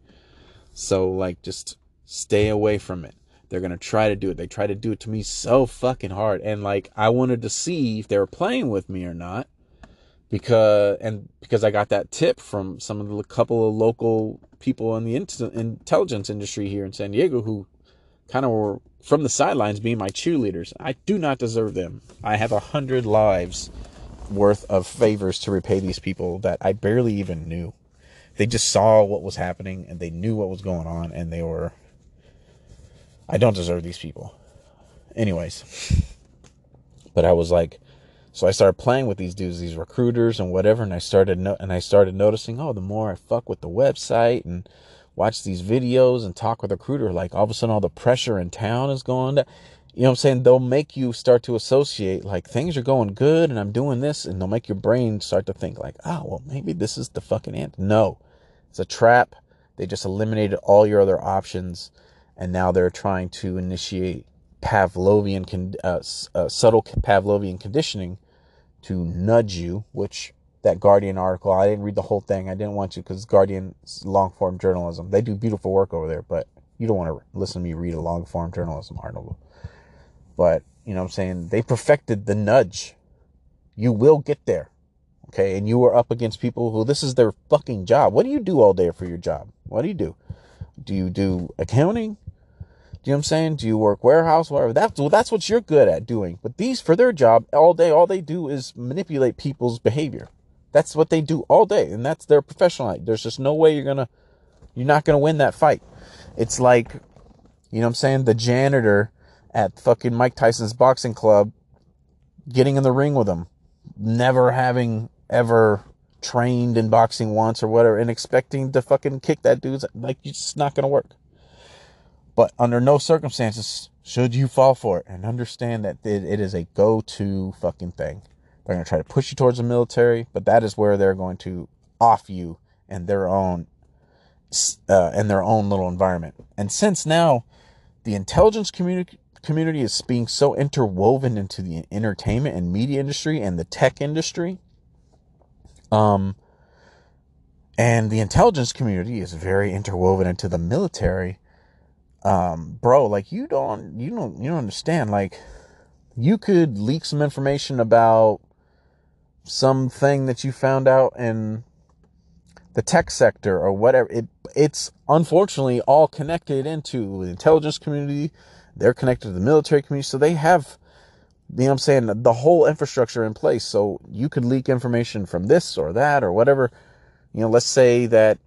So like just stay away from it. They're gonna try to do it. They try to do it to me so fucking hard. And like i wanted to see if they were playing with me or not because and because I got that tip from some of the couple of local people in the intelligence industry here in San Diego who kind of were from the sidelines being my cheerleaders. I do not deserve them. I have a hundred lives worth of favors to repay these people that I barely even knew. They just saw what was happening and they knew what was going on and they were I don't deserve these people. Anyways, but I was like so I started playing with these dudes, these recruiters and whatever, and I started no- and I started noticing, oh, the more I fuck with the website and watch these videos and talk with a recruiter, like all of a sudden all the pressure in town is going down. You know what I'm saying? They'll make you start to associate like things are going good and I'm doing this, and they'll make your brain start to think like, oh, well, maybe this is the fucking answer. No, it's a trap. They just eliminated all your other options, and now they're trying to initiate Pavlovian, uh, uh, subtle Pavlovian conditioning to nudge you, which that Guardian article, I didn't read the whole thing. I didn't want to because Guardian long form journalism. They do beautiful work over there, but you don't want to listen to me read a long form journalism article. But, you know what I'm saying? They perfected the nudge. You will get there. Okay. And you are up against people who this is their fucking job. What do you do all day for your job? What do you do? Do you do accounting? You know what I'm saying? Do you work warehouse, whatever? That's well, that's what you're good at doing. But these, for their job, all day, all they do is manipulate people's behavior. That's what they do all day, and that's their professional life. There's just no way you're gonna, you're not gonna win that fight. It's like, you know what I'm saying? The janitor at fucking Mike Tyson's boxing club, getting in the ring with him, never having ever trained in boxing once or whatever, and expecting to fucking kick that dude's like, it's just not gonna work. But under no circumstances should you fall for it and understand that it, it is a go to fucking thing. They're going to try to push you towards the military, but that is where they're going to off you in their own uh, in their own little environment. And since now the intelligence community community is being so interwoven into the entertainment and media industry and the tech industry. Um, and the intelligence community is very interwoven into the military. Um, bro, like you don't, you don't, you don't understand. Like, you could leak some information about something that you found out in the tech sector or whatever. It it's unfortunately all connected into the intelligence community. They're connected to the military community, so they have you know I'm saying the whole infrastructure in place. So you could leak information from this or that or whatever. You know, let's say that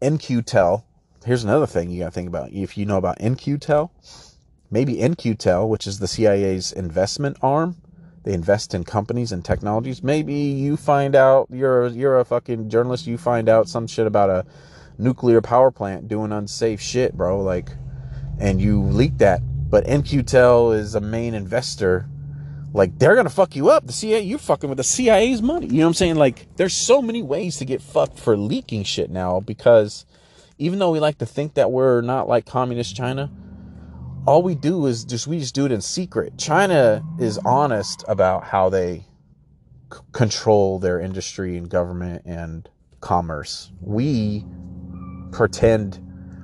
In-Q-Tel. Here's another thing you got to think about. If you know about In-Q-Tel, maybe In-Q-Tel, which is the CIA's investment arm, they invest in companies and technologies. Maybe you find out you're you're a fucking journalist. You find out some shit about a nuclear power plant doing unsafe shit, bro. Like, and you leak that. But In-Q-Tel is a main investor. Like, they're gonna fuck you up. The CIA, you're fucking with the CIA's money. You know what I'm saying? Like, there's so many ways to get fucked for leaking shit now because even though we like to think that we're not like communist China, all we do is just we just do it in secret. China is honest about how they c- control their industry and government and commerce. We pretend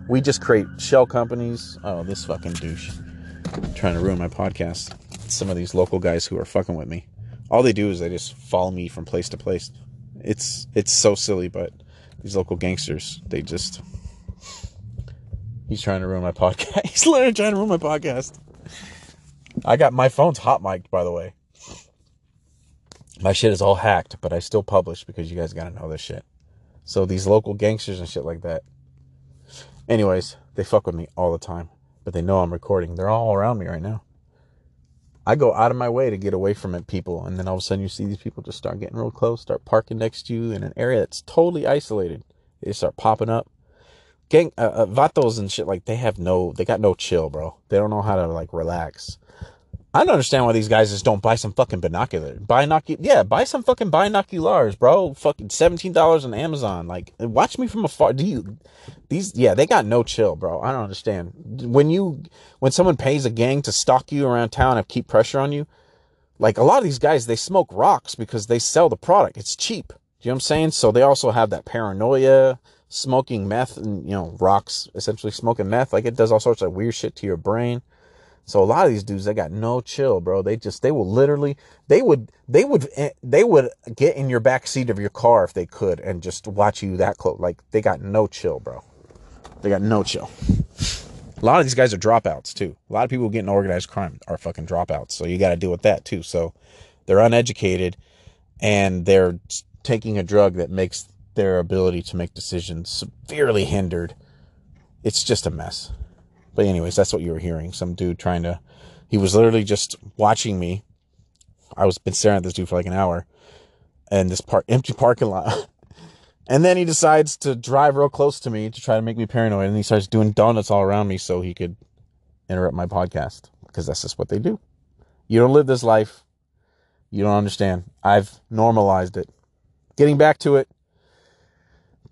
we just create shell companies. Oh, this fucking douche trying to ruin my podcast. Some of these local guys who are fucking with me. All they do is they just follow me from place to place. It's it's so silly, but these local gangsters, they just He's trying to ruin my podcast. He's literally trying to ruin my podcast. I got my phone's hot mic'd, by the way. My shit is all hacked, but I still publish because you guys gotta know this shit. So these local gangsters and shit like that. Anyways, they fuck with me all the time, but they know I'm recording. They're all around me right now. I go out of my way to get away from it, people, and then all of a sudden you see these people just start getting real close, start parking next to you in an area that's totally isolated. They start popping up gang uh, uh, vatos and shit like they have no they got no chill bro. They don't know how to like relax. I don't understand why these guys just don't buy some fucking binocular binocular yeah buy some fucking binoculars bro. Fucking $17 on amazon like watch me from afar. Do you these yeah they got no chill bro. I don't understand. When you when someone pays a gang to stalk you around town and keep pressure on you like a lot of these guys they smoke rocks because they sell the product. It's cheap. Do you know what i'm saying? So they also have that paranoia smoking meth and, you know, rocks, essentially smoking meth. Like it does all sorts of weird shit to your brain. So a lot of these dudes, they got no chill, bro. They just, they will literally, they would, they would, eh, they would get in your back seat of your car if they could and just watch you that close. Like they got no chill, bro. They got no chill. A lot of these guys are dropouts too. A lot of people getting organized crime are fucking dropouts. So you got to deal with that too. So they're uneducated and they're taking a drug that makes their ability to make decisions severely hindered. It's just a mess. But anyways, that's what you were hearing. Some dude trying to he was literally just watching me. I was been staring at this dude for like an hour and this part empty parking lot. and then he decides to drive real close to me to try to make me paranoid and he starts doing donuts all around me so he could interrupt my podcast because that's just what they do. You don't live this life. You don't understand. I've normalized it. Getting back to it,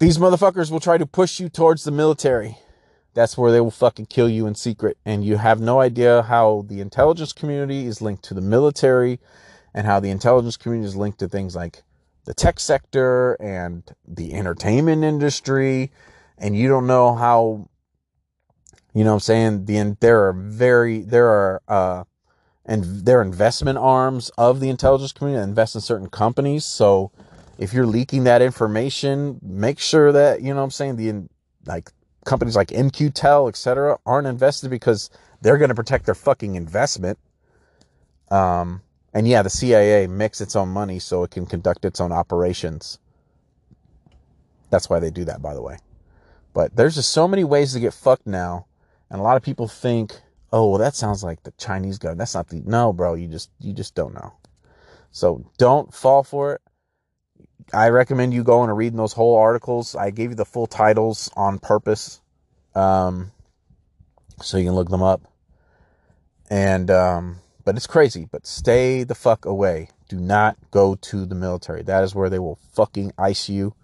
these motherfuckers will try to push you towards the military. That's where they will fucking kill you in secret. And you have no idea how the intelligence community is linked to the military and how the intelligence community is linked to things like the tech sector and the entertainment industry. And you don't know how, you know what I'm saying? The, there are very, there are, uh, and their investment arms of the intelligence community invest in certain companies. So, if you're leaking that information, make sure that, you know what I'm saying, the like companies like In-Q-Tel, etc., aren't invested because they're going to protect their fucking investment. Um, and yeah, the CIA makes its own money so it can conduct its own operations. That's why they do that, by the way. But there's just so many ways to get fucked now. And a lot of people think, oh, well, that sounds like the Chinese government. That's not the, no, bro, you just, you just don't know. So don't fall for it. I recommend you going and reading those whole articles. I gave you the full titles on purpose, um, so you can look them up. And um, but it's crazy. But stay the fuck away. Do not go to the military. That is where they will fucking ice you,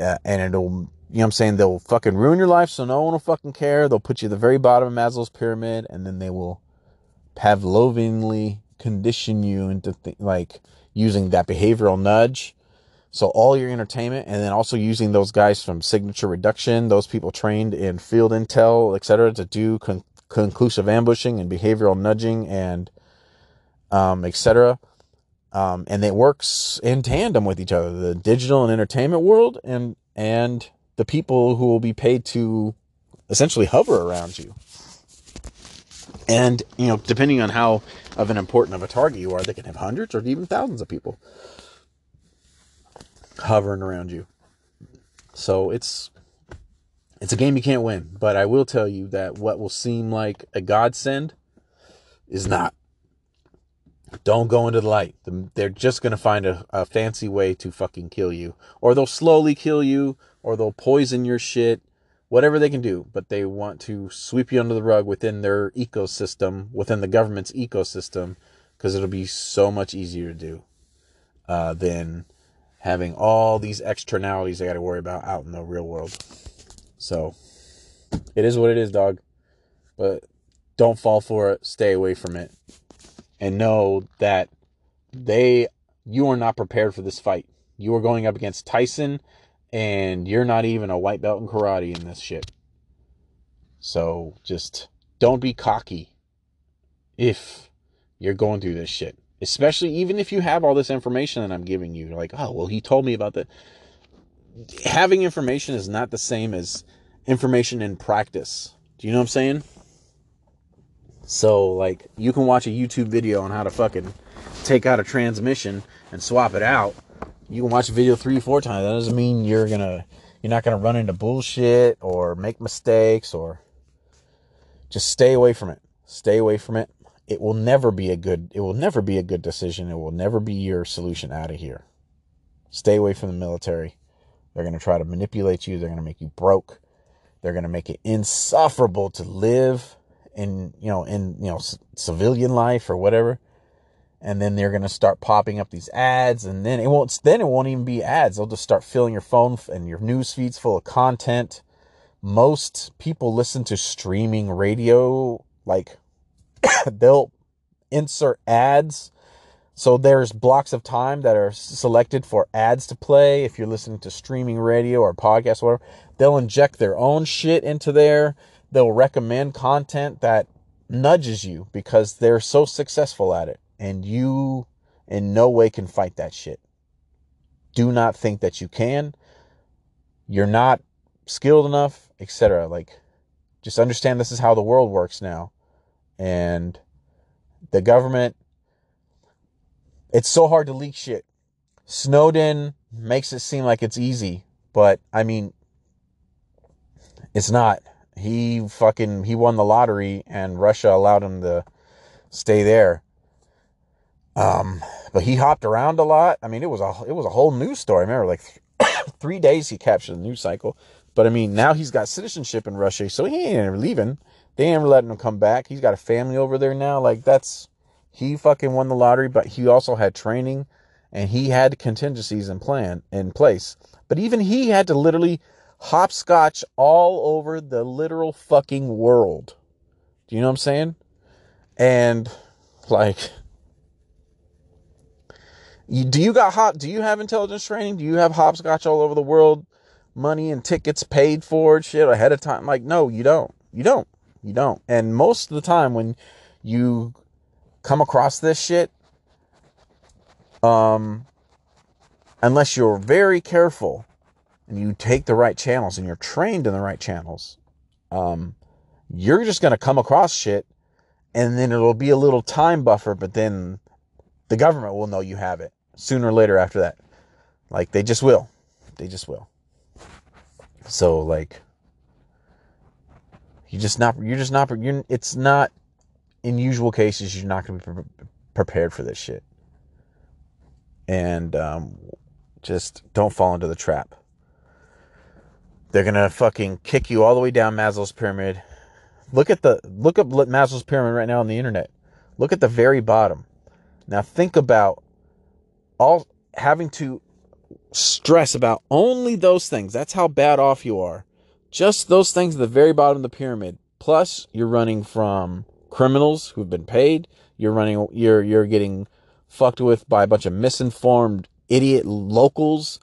uh, and it'll. You know what I'm saying? They'll fucking ruin your life so no one will fucking care. They'll put you at the very bottom of Maslow's pyramid and then they will Pavlovianly condition you into th- like using that behavioral nudge. So all your entertainment, and then also using those guys from Signature Reduction, those people trained in field intel, et cetera, to do con- conclusive ambushing and behavioral nudging and um, cetera, Um, and it works in tandem with each other. The digital and entertainment world, and and the people who will be paid to essentially hover around you. And, you know, depending on how of an important of a target you are, they can have hundreds or even thousands of people hovering around you. So it's it's a game you can't win, but I will tell you that what will seem like a godsend is not. Don't go into the light. They're just going to find a, a fancy way to fucking kill you. Or they'll slowly kill you, or they'll poison your shit, whatever they can do, but they want to sweep you under the rug within their ecosystem, within the government's ecosystem, because it'll be so much easier to do uh, than having all these externalities they got to worry about out in the real world. So it is what it is, dog. But don't fall for it. Stay away from it. And know that they you are not prepared for this fight. You are going up against Tyson and you're not even a white belt in karate in this shit. So just don't be cocky if you're going through this shit. Especially even if you have all this information that I'm giving you. Like, oh, well, he told me about that. Having information is not the same as information in practice. Do you know what I'm saying? So, like, you can watch a YouTube video on how to fucking take out a transmission and swap it out you can watch a video three, four times. That doesn't mean you're gonna you're not gonna run into bullshit or make mistakes or just stay away from it. Stay away from it. It will never be a good it will never be a good decision. It will never be your solution out of here. Stay away from the military. They're gonna try to manipulate you, they're gonna make you broke. They're gonna make it insufferable to live in, you know, in, you know, c- civilian life or whatever and then they're going to start popping up these ads and then it won't then it won't even be ads they'll just start filling your phone and your news feeds full of content most people listen to streaming radio like they'll insert ads so there's blocks of time that are selected for ads to play if you're listening to streaming radio or podcast or whatever they'll inject their own shit into there they'll recommend content that nudges you because they're so successful at it and you in no way can fight that shit. Do not think that you can. You're not skilled enough, etc. Like just understand this is how the world works now. And the government it's so hard to leak shit. Snowden makes it seem like it's easy, but I mean it's not. He fucking he won the lottery and Russia allowed him to stay there um, but he hopped around a lot. I mean, it was a it was a whole news story. I remember like th- three days he captured the news cycle. But I mean, now he's got citizenship in Russia, so he ain't ever leaving. They ain't letting him come back. He's got a family over there now. Like that's he fucking won the lottery, but he also had training and he had contingencies in plan in place. But even he had to literally hopscotch all over the literal fucking world. Do you know what I'm saying? And like you, do you got hop? Do you have intelligence training? Do you have hopscotch all over the world, money and tickets paid for shit ahead of time? Like, no, you don't. You don't. You don't. And most of the time, when you come across this shit, um, unless you're very careful and you take the right channels and you're trained in the right channels, um, you're just gonna come across shit, and then it'll be a little time buffer, but then the government will know you have it sooner or later after that. Like they just will. They just will. So like you just not you're just not you're it's not in usual cases you're not going to be prepared for this shit. And um just don't fall into the trap. They're to fucking kick you all the way down Maslow's pyramid. Look at the look up Maslow's pyramid right now on the internet. Look at the very bottom. Now think about all having to stress about only those things. That's how bad off you are. Just those things at the very bottom of the pyramid. Plus, you're running from criminals who've been paid. You're running, you're, you're getting fucked with by a bunch of misinformed idiot locals.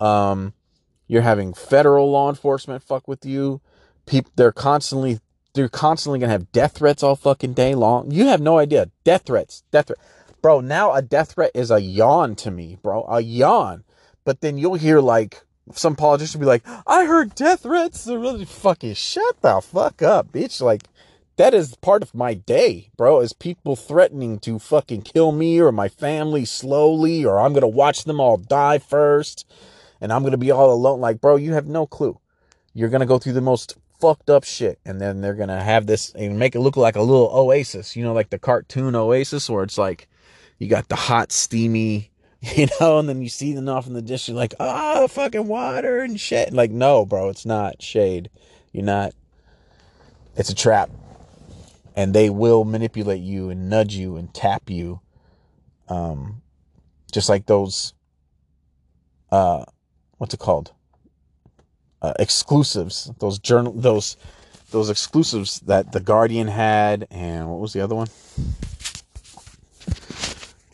Um, you're having federal law enforcement fuck with you. People, they're constantly, they're constantly gonna have death threats all fucking day long. You have no idea. Death threats, death threat. Bro, now a death threat is a yawn to me, bro. A yawn. But then you'll hear like some politician be like, I heard death threats. They're really fucking shut the fuck up, bitch. Like, that is part of my day, bro, is people threatening to fucking kill me or my family slowly, or I'm going to watch them all die first, and I'm going to be all alone. Like, bro, you have no clue. You're going to go through the most fucked up shit, and then they're going to have this and make it look like a little oasis, you know, like the cartoon oasis, where it's like you got the hot, steamy, you know, and then you see them off in the distance, like, oh, fucking water and shit. Like, no, bro, it's not shade. You're not, it's a trap and they will manipulate you and nudge you and tap you um just like those uh what's it called uh, exclusives those journal those those exclusives that the guardian had and what was the other one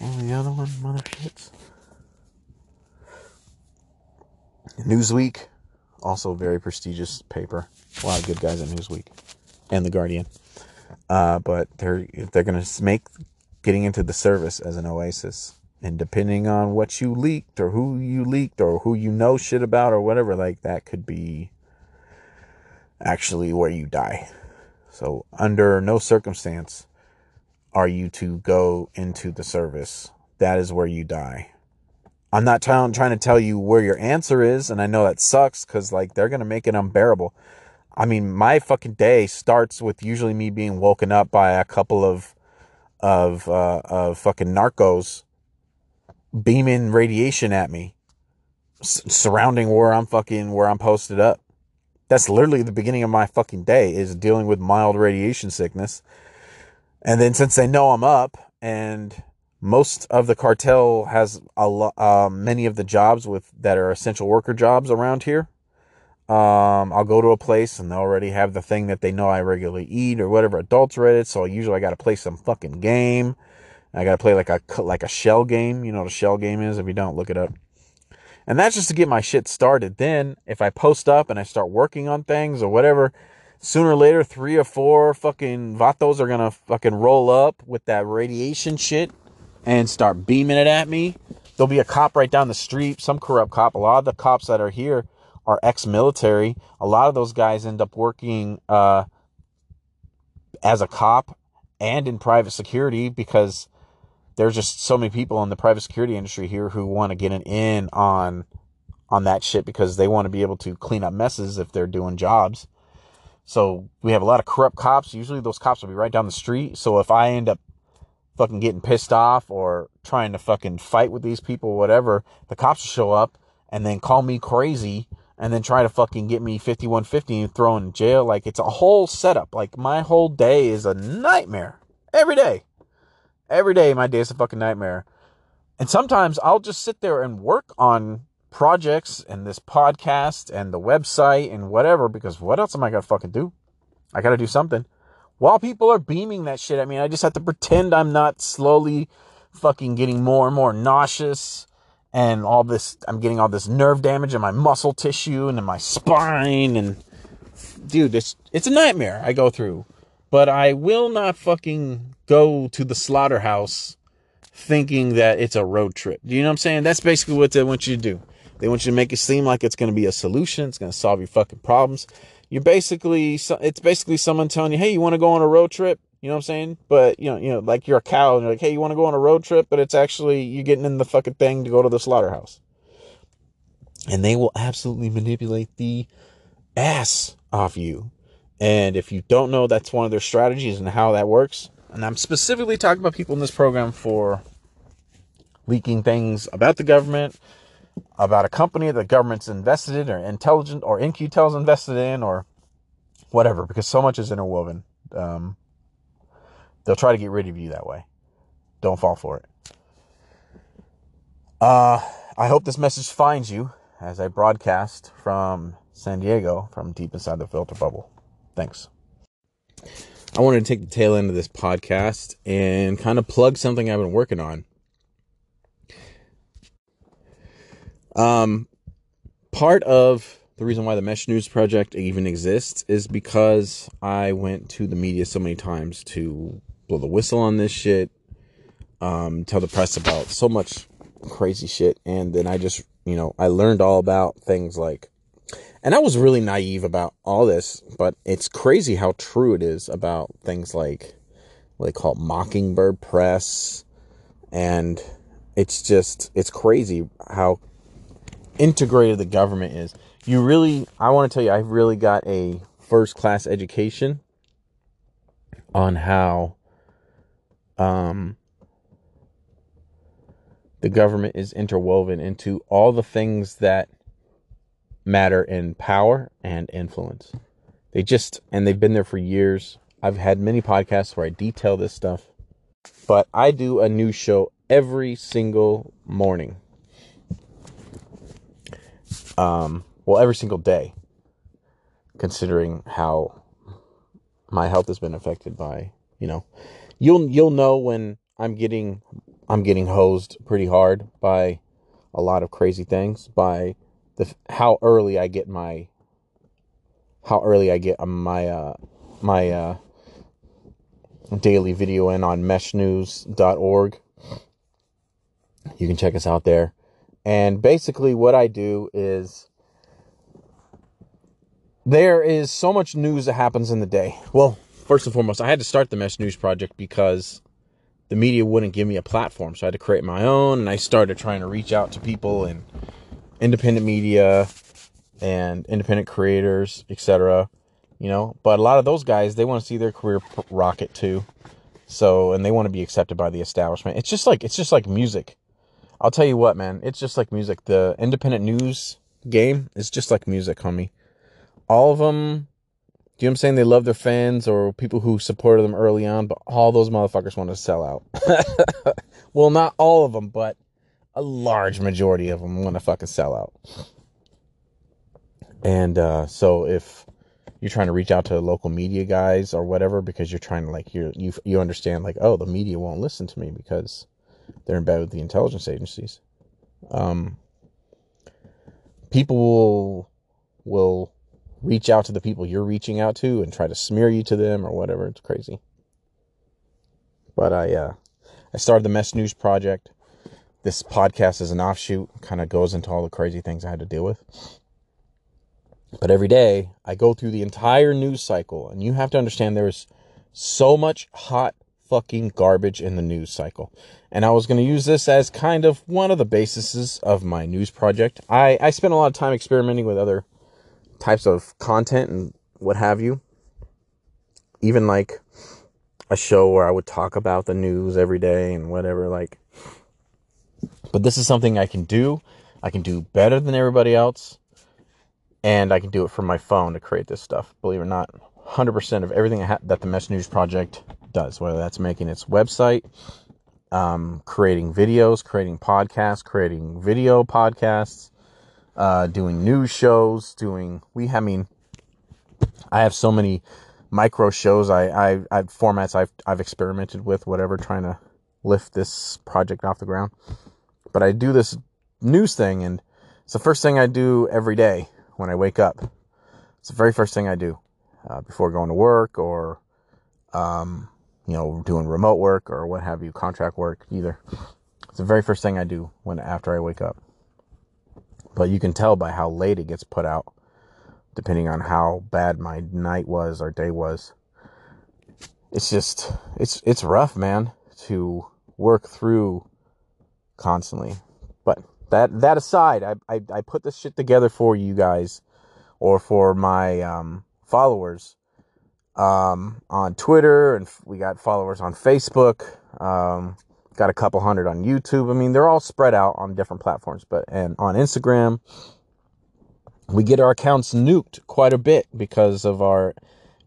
was the other one mother newsweek also very prestigious paper a lot of good guys at newsweek and the guardian uh, but they're they're gonna make getting into the service as an oasis. And depending on what you leaked or who you leaked or who you know shit about or whatever, like that could be actually where you die. So under no circumstance are you to go into the service. That is where you die. I'm not t- trying to tell you where your answer is, and I know that sucks because like they're gonna make it unbearable. I mean, my fucking day starts with usually me being woken up by a couple of of uh, of fucking narcos beaming radiation at me, s- surrounding where I'm fucking where I'm posted up. That's literally the beginning of my fucking day is dealing with mild radiation sickness. And then since they know I'm up and most of the cartel has a lot, uh, many of the jobs with that are essential worker jobs around here um, I'll go to a place and they already have the thing that they know I regularly eat or whatever it. So usually I got to play some fucking game. I got to play like a like a shell game. You know what a shell game is? If you don't, look it up. And that's just to get my shit started. Then if I post up and I start working on things or whatever, sooner or later, three or four fucking vatos are gonna fucking roll up with that radiation shit and start beaming it at me. There'll be a cop right down the street, some corrupt cop. A lot of the cops that are here are ex-military. A lot of those guys end up working uh, as a cop and in private security because there's just so many people in the private security industry here who want to get an in on on that shit because they want to be able to clean up messes if they're doing jobs. So we have a lot of corrupt cops. Usually those cops will be right down the street. So if I end up fucking getting pissed off or trying to fucking fight with these people, whatever, the cops will show up and then call me crazy and then try to fucking get me 5150 and throw in jail. Like it's a whole setup. Like my whole day is a nightmare. Every day. Every day my day is a fucking nightmare. And sometimes I'll just sit there and work on projects and this podcast and the website and whatever because what else am I gonna fucking do? I gotta do something. While people are beaming that shit I mean, I just have to pretend I'm not slowly fucking getting more and more nauseous and all this I'm getting all this nerve damage in my muscle tissue and in my spine and dude it's it's a nightmare I go through but I will not fucking go to the slaughterhouse thinking that it's a road trip. Do you know what I'm saying? That's basically what they want you to do. They want you to make it seem like it's going to be a solution. It's going to solve your fucking problems. You're basically, it's basically someone telling you, hey, you want to go on a road trip? You know what I'm saying? But you know, you know, like you're a cow and you're like, hey, you want to go on a road trip? But it's actually you're getting in the fucking thing to go to the slaughterhouse. And they will absolutely manipulate the ass off you. And if you don't know, that's one of their strategies and how that works. And I'm specifically talking about people in this program for leaking things about the government, about a company that the government's invested in, or intelligent, or In-Q-Tel's invested in, or whatever, because so much is interwoven. Um, They'll try to get rid of you that way. Don't fall for it. Uh, I hope this message finds you as I broadcast from San Diego, from deep inside the filter bubble. Thanks. I wanted to take the tail end of this podcast and kind of plug something I've been working on. Um, part of the reason why the Mesh News Project even exists is because I went to the media so many times to blow the whistle on this shit, um, tell the press about so much crazy shit, and then I just, you know, I learned all about things like, and I was really naive about all this, but it's crazy how true it is about things like what they call Mockingbird Press, and it's just, it's crazy how integrated the government is. You really, I want to tell you, I really got a first class education on how um, the government is interwoven into all the things that matter in power and influence. They just, and they've been there for years. I've had many podcasts where I detail this stuff, but I do a new show every single morning um, well, every single day, considering how my health has been affected by, you know, you'll you'll know when I'm getting I'm getting hosed pretty hard by a lot of crazy things by the how early I get my how early I get my uh my uh daily video in on meshnews.org. You can check us out there. And basically, what I do is there is so much news that happens in the day. Well, first and foremost, I had to start the Mesh News Project because the media wouldn't give me a platform. So I had to create my own, and I started trying to reach out to people and independent media and independent creators, etc. You know, but a lot of those guys, they want to see their career rocket too. So, and they want to be accepted by the establishment. It's just like it's just like music. I'll tell you what, man, it's just like music. The independent news game is just like music, homie. All of them, you know what I'm saying? They love their fans or people who supported them early on, but all those motherfuckers want to sell out. well, not all of them, but a large majority of them want to fucking sell out. And uh, so if you're trying to reach out to local media guys or whatever because you're trying to like you you you understand like oh the media won't listen to me because they're in bed with the intelligence agencies. Um, people will will reach out to the people you're reaching out to and try to smear you to them or whatever. It's crazy. But I uh, I started the Mesh News Project. This podcast is an offshoot, kind of goes into all the crazy things I had to deal with. But every day I go through the entire news cycle, and you have to understand there's so much hot fucking garbage in the news cycle. And I was going to use this as kind of one of the bases of my news project. I, I spent a lot of time experimenting with other types of content and what have you. Even like a show where I would talk about the news every day and whatever, like. But this is something I can do. I can do better than everybody else. And I can do it from my phone to create this stuff. Believe it or not, 100% of everything that the Mesh News Project does, whether that's making its website, um, creating videos, creating podcasts, creating video podcasts, uh, doing news shows, doing we. I mean, I have so many micro shows. I, I, I formats I've I've experimented with, whatever, trying to lift this project off the ground. But I do this news thing, and it's the first thing I do every day when I wake up. It's the very first thing I do uh, before going to work or um, you know, doing remote work or what have you, contract work either. It's the very first thing I do when after I wake up. But you can tell by how late it gets put out, depending on how bad my night was or day was. It's just it's it's rough, man, to work through constantly. But that that aside, I I, I put this shit together for you guys or for my um, followers um, on Twitter, and we got followers on Facebook. Um, got a couple hundred on YouTube. I mean, they're all spread out on different platforms, but and on Instagram, we get our accounts nuked quite a bit because of our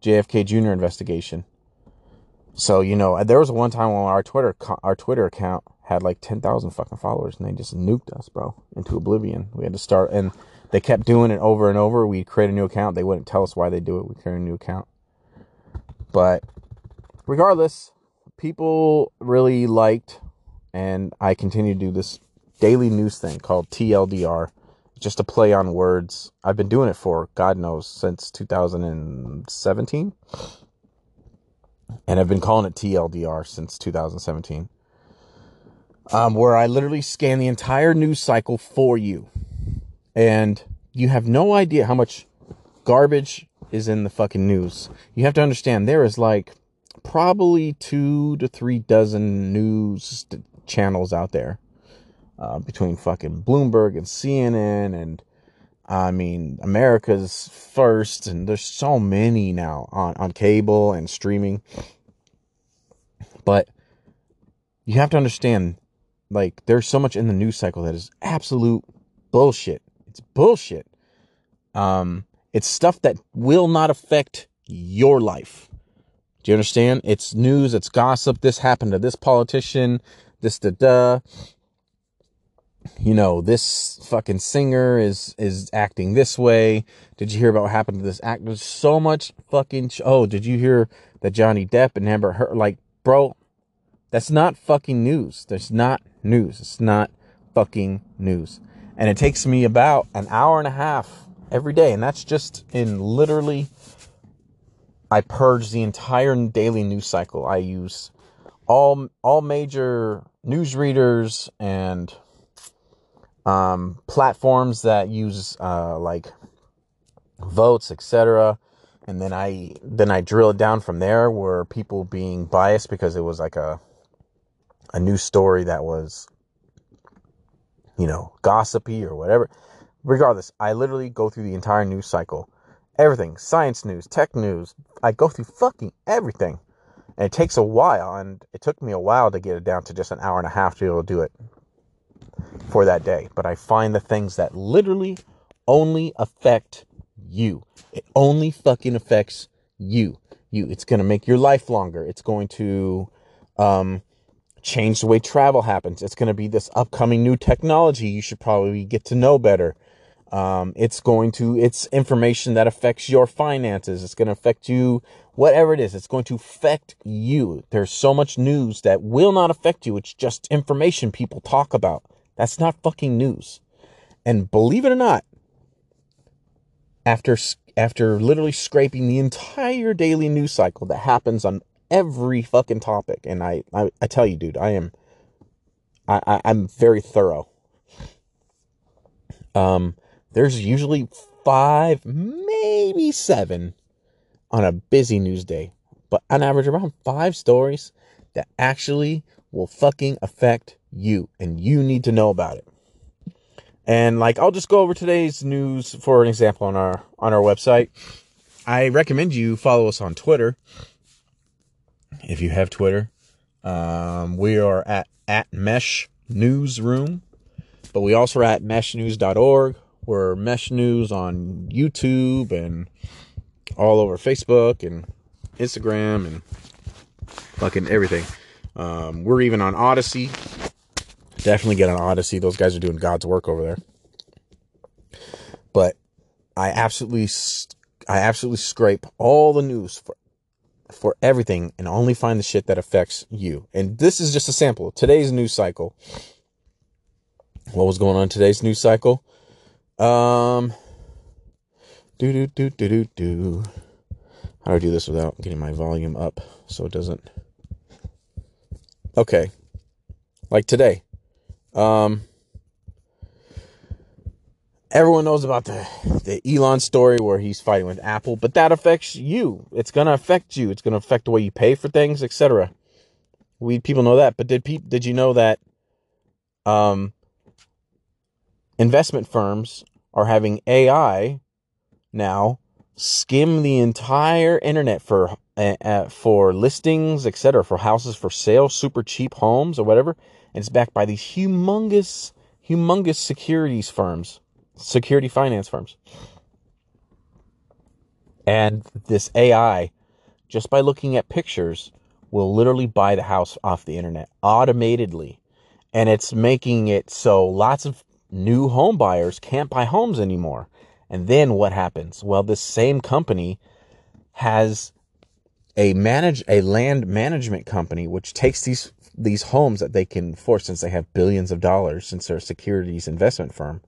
JFK Jr. investigation. So you know, there was one time when our Twitter our Twitter account had like ten thousand fucking followers, and they just nuked us, bro, into oblivion. We had to start, and they kept doing it over and over. We'd create a new account. They wouldn't tell us why they do it. We create a new account. But regardless, people really liked, and I continue to do this daily news thing called TLDR, just a play on words. I've been doing it for God knows since 2017, and I've been calling it TLDR since 2017. Um, where I literally scan the entire news cycle for you, and you have no idea how much garbage is in the fucking news. You have to understand there is like probably two to three dozen news channels out there uh, between fucking Bloomberg and CNN and I mean America's first and there's so many now on, on cable and streaming. But you have to understand like there's so much in the news cycle that is absolute bullshit. It's bullshit. Um it's stuff that will not affect your life. Do you understand? It's news, it's gossip. This happened to this politician, this da da. You know, this fucking singer is is acting this way. Did you hear about what happened to this actor? So much fucking. Sh- oh, did you hear that Johnny Depp and Amber Heard? Like, bro, that's not fucking news. That's not news. It's not fucking news. And it takes me about an hour and a half every day, and that's just in literally I purge the entire daily news cycle. I use all all major news readers and um, platforms that use uh, like votes, etc. And then I then I drill it down from there. Where people being biased because it was like a a news story that was you know gossipy or whatever. Regardless, I literally go through the entire news cycle everything science news, tech news. I go through fucking everything. And it takes a while, and it took me a while to get it down to just an hour and a half to be able to do it for that day. But I find the things that literally only affect you. It only fucking affects you. You. It's going to make your life longer. It's going to um, change the way travel happens. It's going to be this upcoming new technology you should probably get to know better. Um, it's going to, it's information that affects your finances. It's going to affect you, whatever it is. It's going to affect you. There's so much news that will not affect you. It's just information people talk about. That's not fucking news. And believe it or not, after, after literally scraping the entire daily news cycle that happens on every fucking topic, and I, I, I tell you, dude, I am, I, I I'm very thorough. Um, there's usually five, maybe seven on a busy news day, but on average, around five stories that actually will fucking affect you, and you need to know about it. And like, I'll just go over today's news for an example on our on our website. I recommend you follow us on Twitter if you have Twitter. Um, we are at at Mesh Newsroom, but we also are at meshnews.org. We're Mesh News on YouTube and all over Facebook and Instagram and fucking everything. Um, we're even on Odysee. Definitely get on Odysee. Those guys are doing God's work over there. But I absolutely, I absolutely scrape all the news for, for everything and only find the shit that affects you. And this is just a sample. Today's news cycle. What was going on today's news cycle? Um, do do do do do do. How do I do this without getting my volume up so it doesn't? Okay, like today. Um, everyone knows about the the Elon story where he's fighting with Apple, but that affects you. It's gonna affect you. It's gonna affect the way you pay for things, etc. We people know that, but did people did you know that? Um, investment firms are having AI now skim the entire internet for uh, for listings, etc., for houses for sale, super cheap homes or whatever, and it's backed by these humongous, humongous securities firms, security finance firms. And this AI, just by looking at pictures, will literally buy the house off the internet automatedly. And it's making it so lots of new home buyers can't buy homes anymore. And then what happens? Well, this same company has a manage a land management company which takes these these homes that they can force since they have billions of dollars since they're a securities investment firm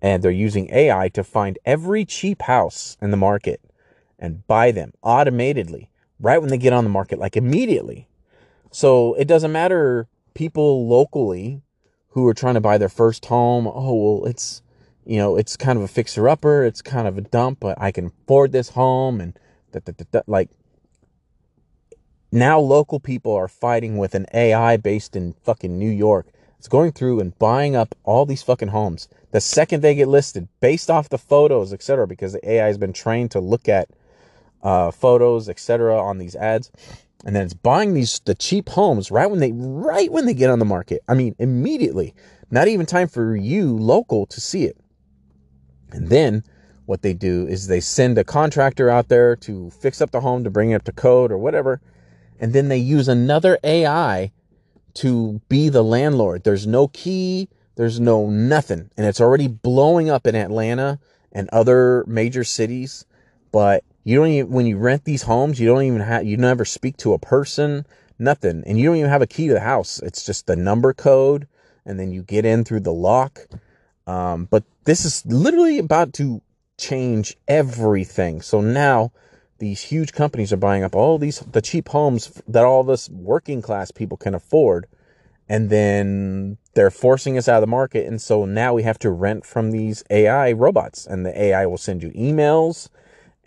and they're using AI to find every cheap house in the market and buy them automatically right when they get on the market like immediately so it doesn't matter people locally who are trying to buy their first home oh well it's you know it's kind of a fixer upper it's kind of a dump but I can afford this home and that, that, that like now local people are fighting with an AI based in fucking New York. It's going through and buying up all these fucking homes the second they get listed based off the photos, etc. Because the AI has been trained to look at uh, photos, etc. on these ads, and then it's buying these the cheap homes right when they right when they get on the market. I mean, immediately. Not even time for you local to see it. And then what they do is they send a contractor out there to fix up the home to bring it up to code or whatever and then they use another AI to be the landlord. There's no key, there's no nothing, and it's already blowing up in Atlanta and other major cities. But you don't even when you rent these homes, you don't even have you never speak to a person, nothing, and you don't even have a key to the house. It's just the number code, and then you get in through the lock. Um, but this is literally about to change everything. So now these huge companies are buying up all these the cheap homes that all of us working class people can afford and then they're forcing us out of the market and so now we have to rent from these AI robots and the AI will send you emails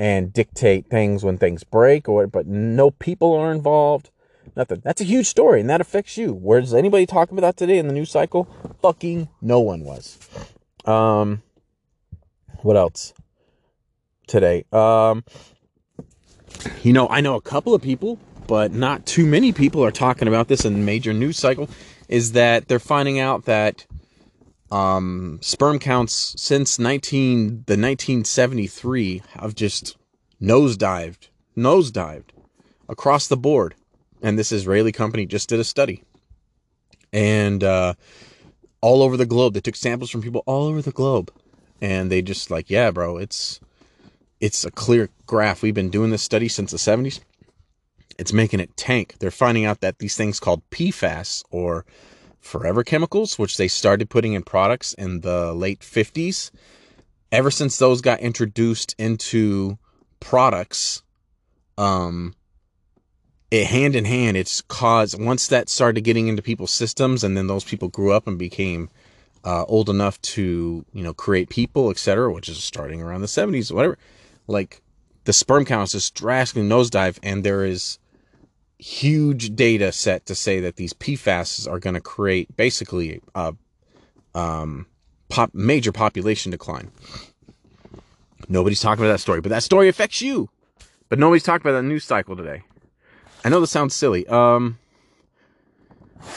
and dictate things when things break or but no people are involved nothing. That's a huge story and that affects you. Where's anybody talking about that today in the news cycle? Fucking no one was. Um what else today? Um you know, I know a couple of people, but not too many people are talking about this in major news cycle. Is that they're finding out that um, sperm counts since 19 the 1973 have just nosedived, nosedived across the board. And this Israeli company just did a study, and uh, all over the globe, they took samples from people all over the globe, and they just like, yeah, bro, it's it's a clear graph. We've been doing this study since the 70s. It's making it tank. They're finding out that these things called PFAS or forever chemicals, which they started putting in products in the late 50s, ever since those got introduced into products, um, it hand in hand, it's caused once that started getting into people's systems, and then those people grew up and became uh, old enough to you know create people, etc., which is starting around the 70s, whatever like the sperm count is just drastically nosedive, and there is huge data set to say that these PFAS are going to create basically a um, pop, major population decline. Nobody's talking about that story, but that story affects you. But nobody's talking about that news cycle today. I know this sounds silly. Um,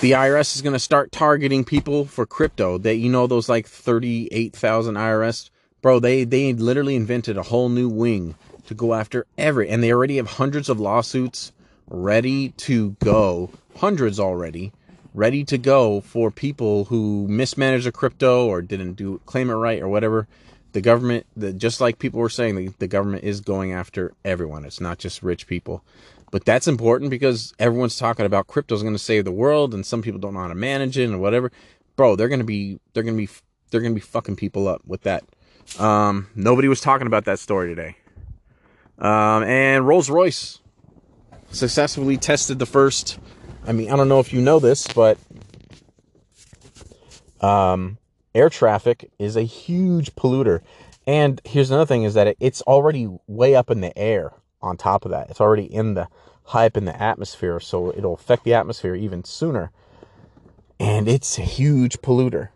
the IRS is going to start targeting people for crypto. That you know those like thirty-eight thousand IRS bro, they they literally invented a whole new wing to go after every, and they already have hundreds of lawsuits ready to go, hundreds already ready to go for people who mismanaged their crypto or didn't do claim it right or whatever. The government, the, just like people were saying, the, the government is going after everyone. It's not just rich people. But that's important because everyone's talking about crypto is going to save the world, and some people don't know how to manage it and whatever. Bro, they're going to be they're going to be they're going to be fucking people up with that. Um, nobody was talking about that story today. Um, and Rolls Royce successfully tested the first. I mean, I don't know if you know this, but um, air traffic is a huge polluter. And here's another thing: is that it's already way up in the air. On top of that, it's already in the high up in the atmosphere, so it'll affect the atmosphere even sooner. And it's a huge polluter.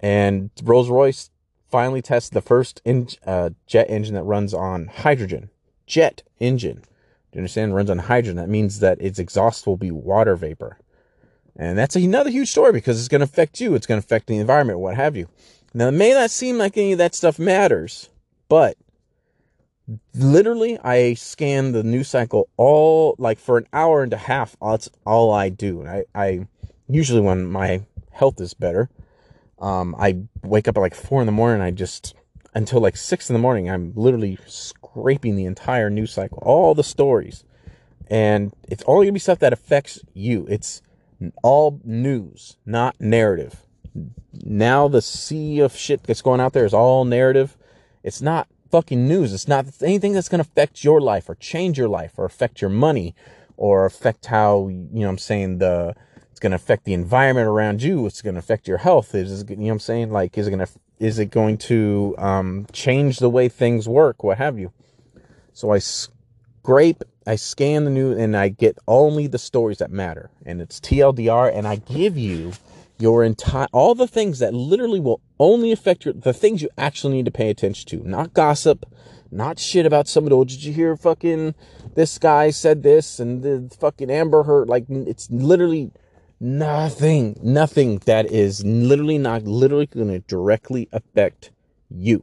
And Rolls Royce finally tested the first in, uh, jet engine that runs on hydrogen. Jet engine. You understand? Runs on hydrogen. That means that its exhaust will be water vapor. And that's another huge story because it's going to affect you. It's going to affect the environment, what have you. Now, it may not seem like any of that stuff matters, but literally, I scan the news cycle all like for an hour and a half. That's all I do. I, I usually, when my health is better, um, I wake up at like four in the morning. I just until like six in the morning. I'm literally scraping the entire news cycle, all the stories. And it's only gonna be stuff that affects you. It's all news, not narrative. Now the sea of shit that's going out there is all narrative. It's not fucking news. It's not anything that's to affect your life or change your life or affect your money or affect how, you know I'm saying, the it's going to affect the environment around you. It's going to affect your health. Is you know I'm saying? Like, is it going to, is it going to um, change the way things work? What have you? So I scrape, I scan the news and I get only the stories that matter. And it's TLDR and I give you your entire all the things that literally will only affect your the things you actually need to pay attention to not gossip not shit about somebody oh did you hear fucking this guy said this and the fucking amber heard like it's literally nothing nothing that is literally not literally going to directly affect you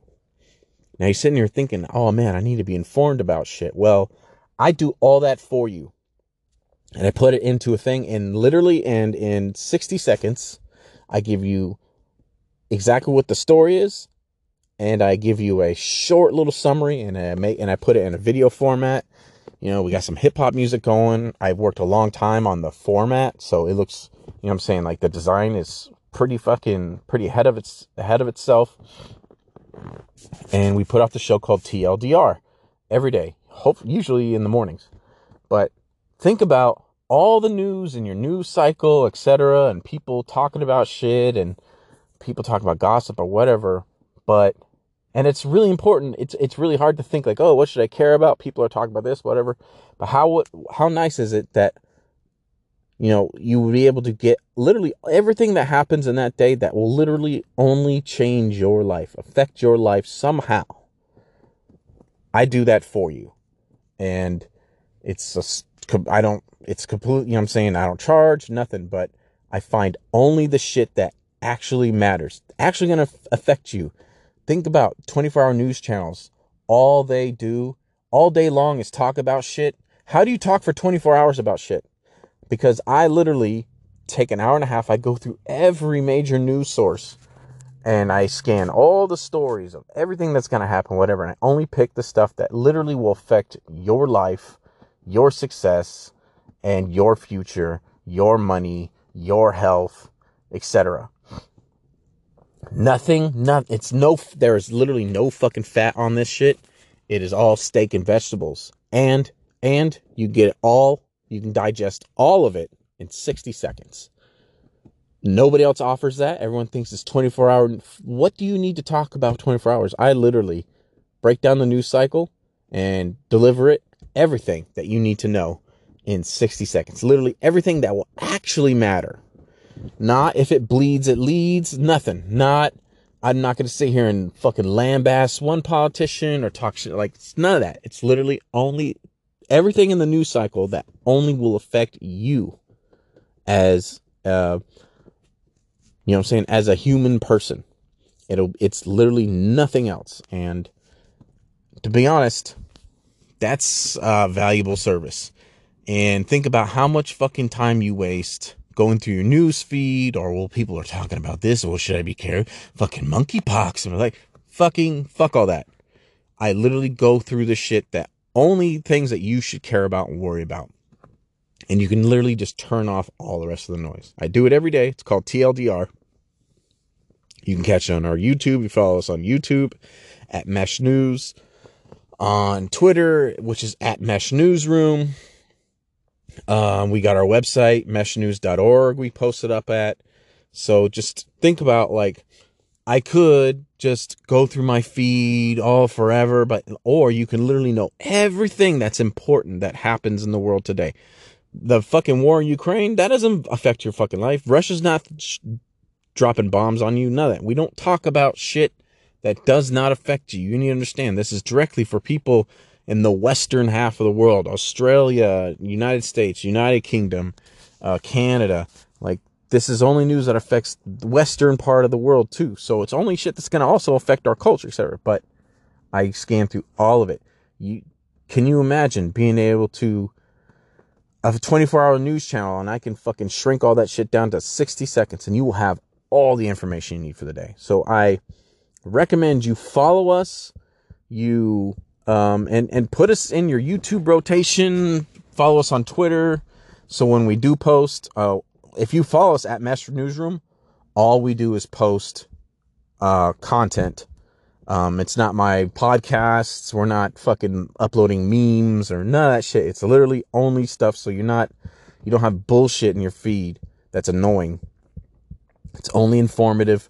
now you're sitting here thinking oh man i need to be informed about shit well i do all that for you and I put it into a thing and literally and in 60 seconds I give you exactly what the story is, and I give you a short little summary, and I make and I put it in a video format. You know, we got some hip hop music going. I've worked a long time on the format, so it looks, you know, I'm saying like the design is pretty fucking pretty ahead of its ahead of itself. And we put off the show called TLDR every day, hope usually in the mornings. But think about all the news in your news cycle, etc., and people talking about shit and people talking about gossip or whatever. But and it's really important. It's it's really hard to think like, oh, what should I care about? People are talking about this, whatever. But how how nice is it that you know you will be able to get literally everything that happens in that day that will literally only change your life, affect your life somehow. I do that for you, and it's a I don't, it's completely, you know I'm saying? I don't charge nothing, but I find only the shit that actually matters, actually going to affect you. Think about 24 hour news channels. All they do all day long is talk about shit. How do you talk for 24 hours about shit? Because I literally take an hour and a half. I go through every major news source and I scan all the stories of everything that's going to happen, whatever. And I only pick the stuff that literally will affect your life your success and your future, your money, your health, etc. Nothing, not it's no there is literally no fucking fat on this shit. It is all steak and vegetables. And and you get it all you can digest all of it in 60 seconds. Nobody else offers that. Everyone thinks it's 24 hour. What do you need to talk about 24 hours? I literally break down the news cycle and deliver it everything that you need to know in 60 seconds. Literally everything that will actually matter. Not if it bleeds, it leads, nothing. Not, I'm not going to sit here and fucking lambaste one politician or talk shit. Like, it's none of that. It's literally only everything in the news cycle that only will affect you as, uh, you know what I'm saying, as a human person. It'll, it's literally nothing else. And to be honest, that's a valuable service. And think about how much fucking time you waste going through your news feed or well people are talking about this or should I be careful? Fucking monkeypox and I'm like fucking fuck all that. I literally go through the shit that only things that you should care about and worry about. And you can literally just turn off all the rest of the noise. I do it every day. It's called TLDR. You can catch it on our YouTube. You follow us on YouTube at Mesh News on Twitter, which is at Mesh Newsroom. Um, we got our website, meshnews.org, we posted up at. So just think about like, I could just go through my feed all forever, but, or you can literally know everything that's important that happens in the world today. The fucking war in Ukraine, that doesn't affect your fucking life. Russia's not sh- dropping bombs on you. None of that. We don't talk about shit that does not affect you. You need to understand this is directly for people in the western half of the world Australia, United States, United Kingdom, uh, Canada. Like, this is only news that affects the western part of the world, too. So it's only shit that's going to also affect our culture, etc. But I scan through all of it. You Can you imagine being able to have a 24 hour news channel and I can fucking shrink all that shit down to 60 seconds and you will have all the information you need for the day. So I recommend you follow us, you um, and and put us in your YouTube rotation. follow us on Twitter. So when we do post, uh, if you follow us at Mesh Newsroom, all we do is post uh, content. Um, it's not my podcasts. We're not fucking uploading memes or none of that shit. It's literally only stuff so you're not, you don't have bullshit in your feed that's annoying. It's only informative,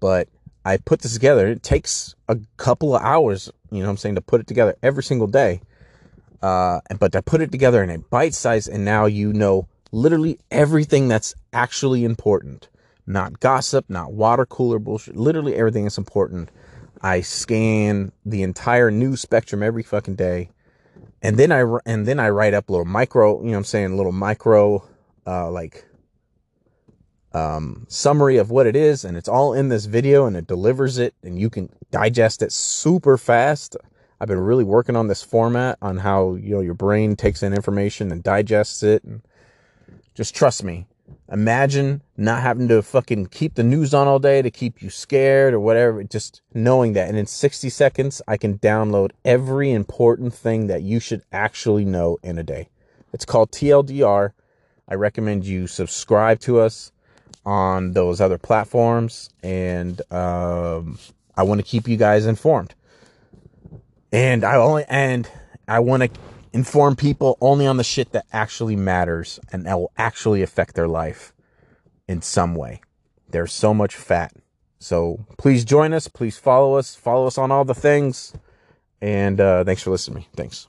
but I put this together. It takes a couple of hours, you know I'm saying, to put it together every single day. Uh, but I put it together in a bite size, and now you know literally everything that's actually important. Not gossip, not water cooler bullshit. Literally everything that's important. I scan the entire news spectrum every fucking day, and then I and then I write up little micro, you know, I'm saying little micro, uh, like um, summary of what it is, and it's all in this video, and it delivers it, and you can digest it super fast. I've been really working on this format on how you know your brain takes in information and digests it, and just trust me. Imagine not having to fucking keep the news on all day to keep you scared or whatever. Just knowing that, and in 60 seconds, I can download every important thing that you should actually know in a day. It's called TLDR. I recommend you subscribe to us on those other platforms, and um, I want to keep you guys informed. And I only and I want to inform people only on the shit that actually matters and that will actually affect their life in some way. There's so much fat. So please join us. Please follow us. Follow us on all the things. And uh, thanks for listening to me. Thanks.